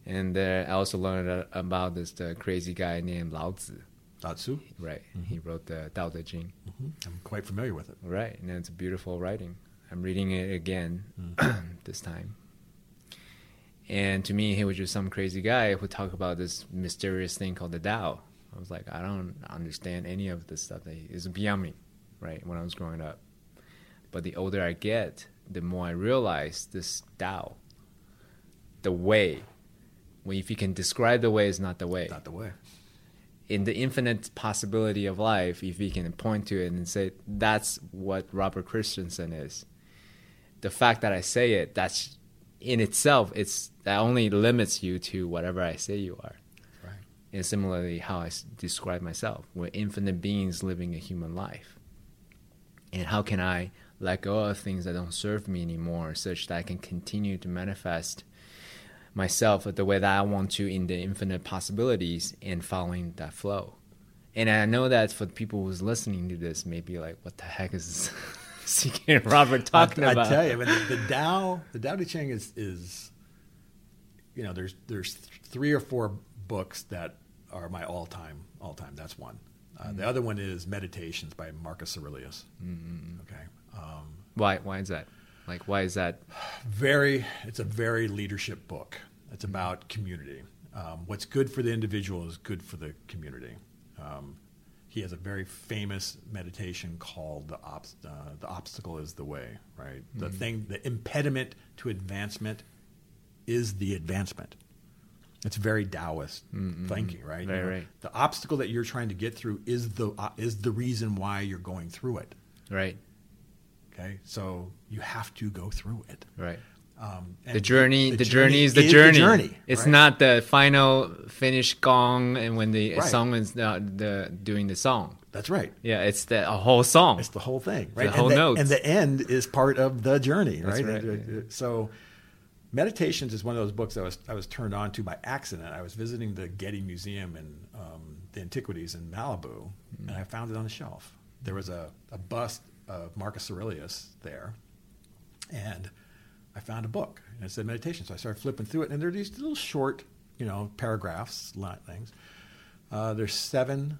And uh, I also learned uh, about this uh, crazy guy named Lao Tzu. Datsu. Right, he wrote the Tao Te Ching. I'm quite familiar with it. Right, and it's a beautiful writing. I'm reading it again [clears throat] this time. And to me, he was just some crazy guy who talked about this mysterious thing called the Tao. I was like, I don't understand any of this stuff. That it's beyond me, right? When I was growing up, but the older I get, the more I realize this Tao, the way. Well, if you can describe the way, is not the way Not the way. in the infinite possibility of life, if you can point to it and say that's what Robert Christensen is, the fact that I say it, that's in itself, it's that only limits you to whatever I say you are. Right. And similarly, how I s- describe myself, we're infinite beings living a human life. And how can I let go of things that don't serve me anymore, such that I can continue to manifest myself the way that I want to in the infinite possibilities and following that flow. And I know that for the people who's listening to this, maybe like, what the heck is [laughs] CK and Robert talking I, about? I tell you, I mean, the, the Tao, the Tao Te Ching is, is, you know, there's there's three or four books that are my all time all time. That's one. Uh, The other one is Meditations by Marcus Aurelius. Okay, um, Why? Why is that? Like, why is that? very. It's a very leadership book. It's about community. Um, what's good for the individual is good for the community. Um, he has a very famous meditation called the, obst- uh, the obstacle is the way. Right, the thing, the impediment to advancement is the advancement. It's very Taoist thinking, right? Right, right. The obstacle that you're trying to get through is the uh, is the reason why you're going through it. Right, Okay, so you have to go through it. right. Um, The journey, the, journey, is the journey. journey, It's right? not the final finish gong and when the Right. song is uh, the doing the song. That's right. Yeah, it's the a whole song. It's the whole thing, The right? whole and, the, notes. and the end is part of the journey, right? right, And, uh, So, Meditations is one of those books I was I was turned on to by accident. I was visiting the Getty Museum in um, the Antiquities in Malibu, Mm. and I found it on the shelf. There was a, a bust of Marcus Aurelius there, and I found a book and it said meditation. So I started flipping through it, and there are these little short, you know, paragraphs, things. Uh, there's seven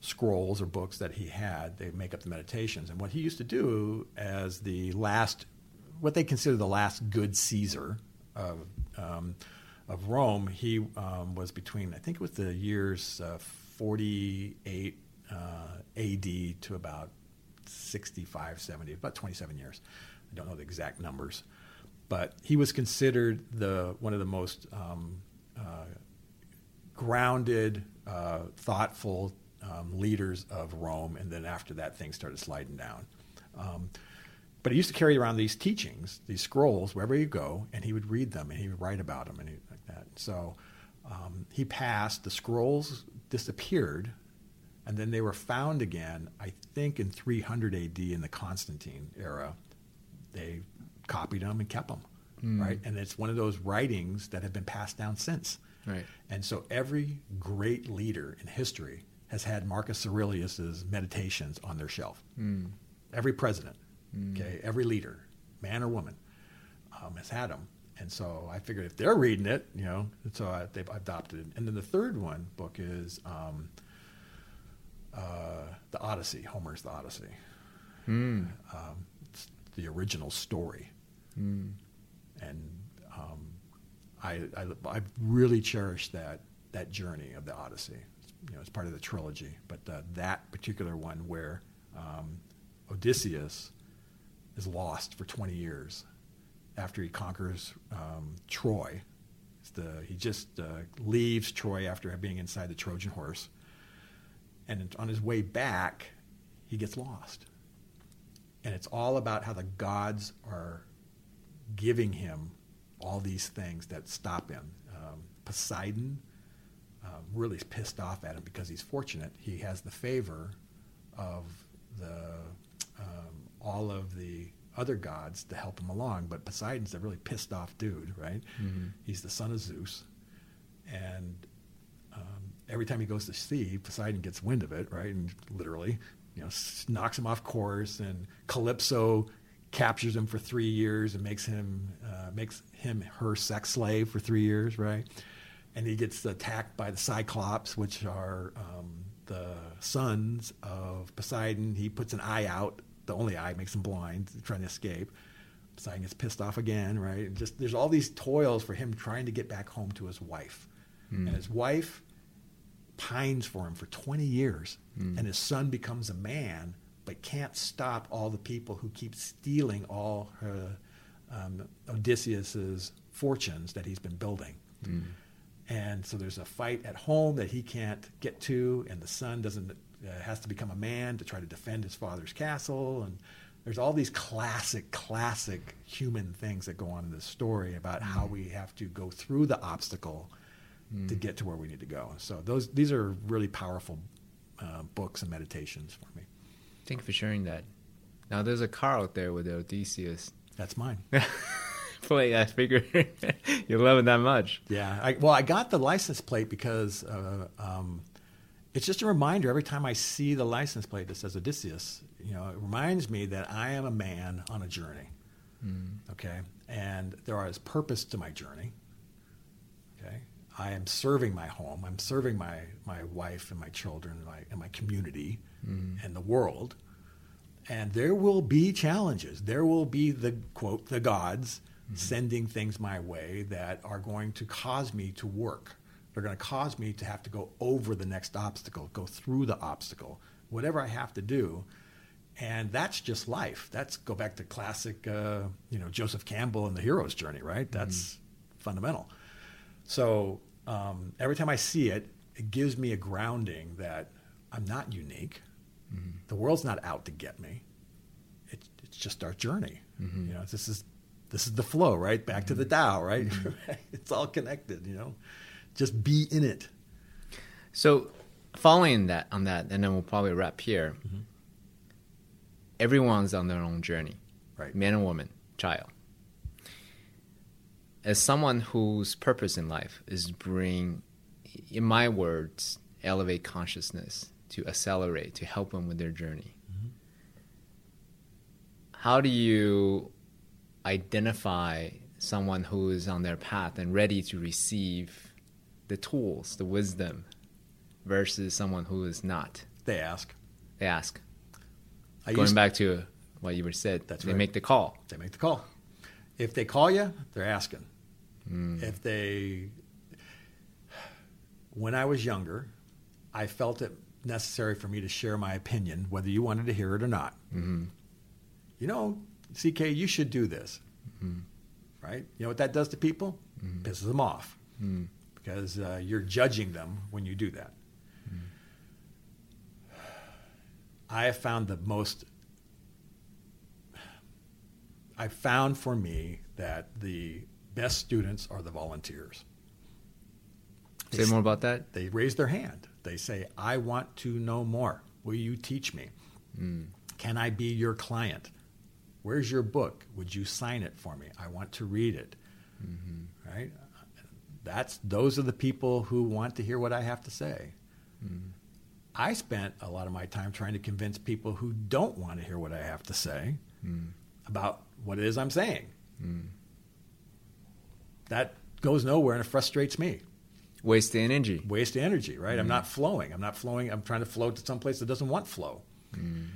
scrolls or books that he had. They make up the meditations, and what he used to do as the last, what they consider the last good Caesar of um, of Rome, he um, was between I think it was the years uh, 48 uh, A.D. to about 65, 70, about 27 years. I don't know the exact numbers, but he was considered the one of the most um, uh, grounded, uh, thoughtful um, leaders of Rome, and then after that, things started sliding down. Um, but he used to carry around these teachings, these scrolls, wherever you go, and he would read them and he would write about them and he, like that. So um, he passed. The scrolls disappeared, and then they were found again. I think in 300 A.D. in the Constantine era, they copied them and kept them. Right, and it's one of those writings that have been passed down since. Right. And so every great leader in history has had Marcus Aurelius's meditations on their shelf. Every president, okay, every leader, man or woman, um, has had them. And so I figured if they're reading it, you know, so I, they've adopted it. And then the third one book is um, uh, the Odyssey, Homer's The Odyssey. Um, it's the original story and um, I, I I've really cherished that that journey of the Odyssey. You know, it's part of the trilogy, but uh, that particular one where um, Odysseus is lost for 20 years after he conquers um, Troy. It's the he just uh, leaves Troy after being inside the Trojan horse, and on his way back, he gets lost. And it's all about how the gods are giving him all these things that stop him. Um, Poseidon um, really is pissed off at him because he's fortunate. He has the favor of the um, all of the other gods to help him along, but Poseidon's a really pissed off dude, right? He's the son of Zeus, and every time he goes to sea, Poseidon gets wind of it, right? And literally, you know, knocks him off course, and Calypso captures him for three years and makes him uh, makes him her sex slave for three years, right? And he gets attacked by the Cyclops, which are um, the sons of Poseidon. He puts an eye out, the only eye makes him blind, trying to escape. Poseidon gets pissed off again, right? And just there's all these toils for him trying to get back home to his wife, and his wife pines for him for 20 years, and his son becomes a man, but can't stop all the people who keep stealing all her um, Odysseus's fortunes that he's been building. And so there's a fight at home that he can't get to, and the son doesn't uh, has to become a man to try to defend his father's castle. And there's all these classic, classic human things that go on in this story about how we have to go through the obstacle to get to where we need to go. So those these are really powerful uh, books and meditations for me. Thank you for sharing that. Now there's a car out there with the Odysseus. That's mine. [laughs] Play, I figure you love it that much. Yeah. I, well, I got the license plate because uh, um, it's just a reminder every time I see the license plate that says Odysseus. You know, it reminds me that I am a man on a journey. Okay, and there is purpose to my journey. I am serving my home. I'm serving my my wife and my children and my and my community mm. and the world. And there will be challenges. There will be the quote the gods mm-hmm. sending things my way that are going to cause me to work. They're going to cause me to have to go over the next obstacle, go through the obstacle, whatever I have to do. And that's just life. That's go back to classic, uh, you know, Joseph Campbell and the hero's journey, right? That's mm-hmm. fundamental. So um, every time I see it, it gives me a grounding that I'm not unique. Mm-hmm. The world's not out to get me. It, it's just our journey. Mm-hmm. You know, this is this is the flow, right? Back to the mm-hmm. Tao, right? [laughs] it's all connected. You know, just be in it. So following that on that, and then we'll probably wrap here. Everyone's on their own journey, Right. man and woman, child. As someone whose purpose in life is bring, in my words, elevate consciousness to accelerate to help them with their journey. Mm-hmm. How do you identify someone who is on their path and ready to receive the tools, the wisdom, versus someone who is not? They ask. They ask. I Going back to what you were said, That's they right. make the call. They make the call. If they call you, they're asking. Hmm. If they, when I was younger, I felt it necessary for me to share my opinion, whether you wanted to hear it or not. Mm-hmm. You know, CK, you should do this. Mm-hmm. Right? You know what that does to people? Pisses them off Mm. because uh, you're judging them when you do that. I have found the most. I found for me that the best students are the volunteers. Say more about that. They raise their hand. They say, I want to know more. Will you teach me? Mm. Can I be your client? Where's your book? Would you sign it for me? I want to read it. Mm-hmm. Right? That's those are the people who want to hear what I have to say. Mm-hmm. I spent a lot of my time trying to convince people who don't want to hear what I have to say Mm. about what it is I'm saying. Mm. That goes nowhere and it frustrates me. Waste the energy. Waste energy, right? I'm mm. not flowing. I'm not flowing. I'm trying to flow to some place that doesn't want flow. Mm.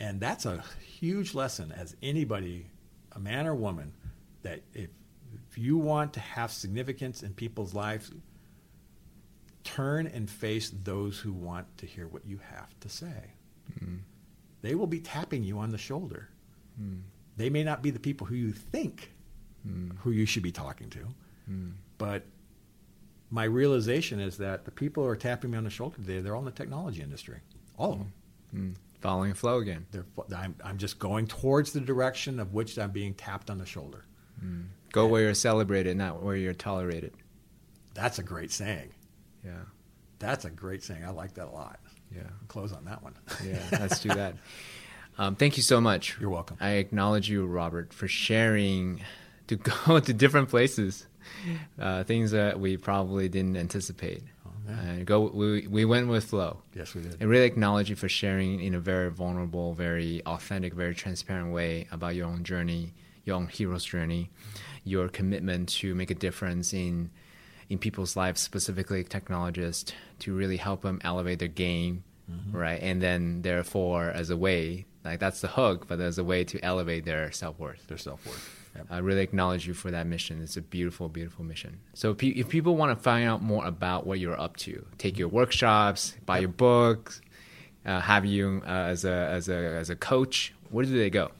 And that's a huge lesson as anybody, a man or woman, that if, if you want to have significance in people's lives, turn and face those who want to hear what you have to say. Mm. They will be tapping you on the shoulder. They may not be the people who you think who you should be talking to, but my realization is that the people who are tapping me on the shoulder today, they're all in the technology industry. All of them. Mm. Following flow again. They're, I'm, I'm just going towards the direction of which I'm being tapped on the shoulder. Go where you're celebrated, not where you're tolerated. That's a great saying. Yeah. That's a great saying. I like that a lot. Yeah. Close on that one. Yeah. Let's do that. Um, thank you so much. You're welcome. I acknowledge you, Robert, for sharing to [laughs] go to different places, [laughs] uh, things that we probably didn't anticipate. And go, we, we went with flow. yes, we did. And really acknowledge you for sharing in a very vulnerable, very authentic, very transparent way about your own journey, your own hero's journey, your commitment to make a difference in in people's lives, specifically technologists, to really help them elevate their game, right? And then therefore, as a way, like that's the hook, but as a way to elevate their self worth. Their self worth. Yep. I really acknowledge you for that mission. It's a beautiful, beautiful mission. So, pe- if people want to find out more about what you're up to, take your workshops, buy your books, uh, have you uh, as a as a as a coach, where do they go?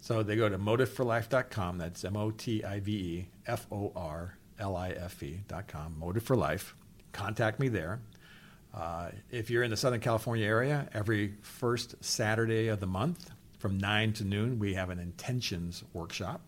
So they go to motiveforlife.com. That's M O T I V E F O R L I F E.com. Motive for Life. Contact me there. Uh, if you're in the Southern California area, every first Saturday of the month from 9 to noon, we have an intentions workshop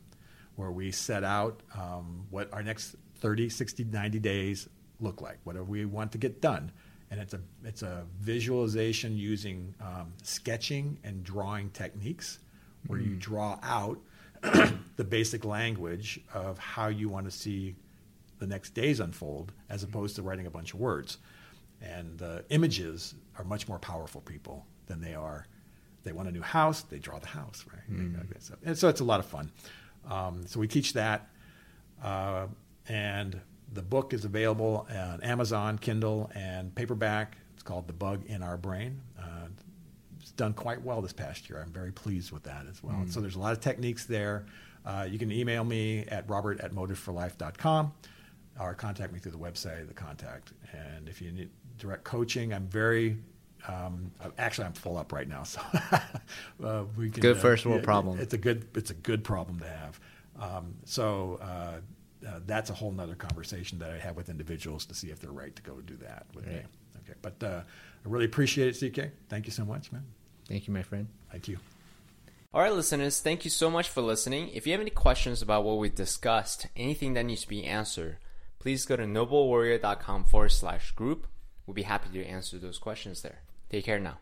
where we set out um, what our next 30, 60, 90 days look like, whatever we want to get done. And it's a, it's a visualization using um, sketching and drawing techniques where you draw out [clears throat] the basic language of how you want to see the next days unfold as opposed to writing a bunch of words. And uh, images are much more powerful people than they are. They want a new house, they draw the house, right? And so it's a lot of fun. Um, so we teach that. Uh, and the book is available on Amazon, Kindle, and paperback. It's called The Bug in Our Brain. Uh, it's done quite well this past year. I'm very pleased with that as well. So there's a lot of techniques there. Uh, you can email me at robert at motiveforlife.com or contact me through the website, the contact. And if you need direct coaching, I'm very um, actually I'm full up right now, so [laughs] uh, we can. Good first world yeah, problem. It's a good it's a good problem to have. Um, so uh, uh, that's a whole nother conversation that I have with individuals to see if they're right to go do that with me. Okay, but uh, I really appreciate it, CK. Thank you so much, man. Thank you, my friend. Thank you. All right, listeners, thank you so much for listening. If you have any questions about what we discussed, anything that needs to be answered, please go to noblewarrior.com forward slash group We'll be happy to answer those questions there. Take care now.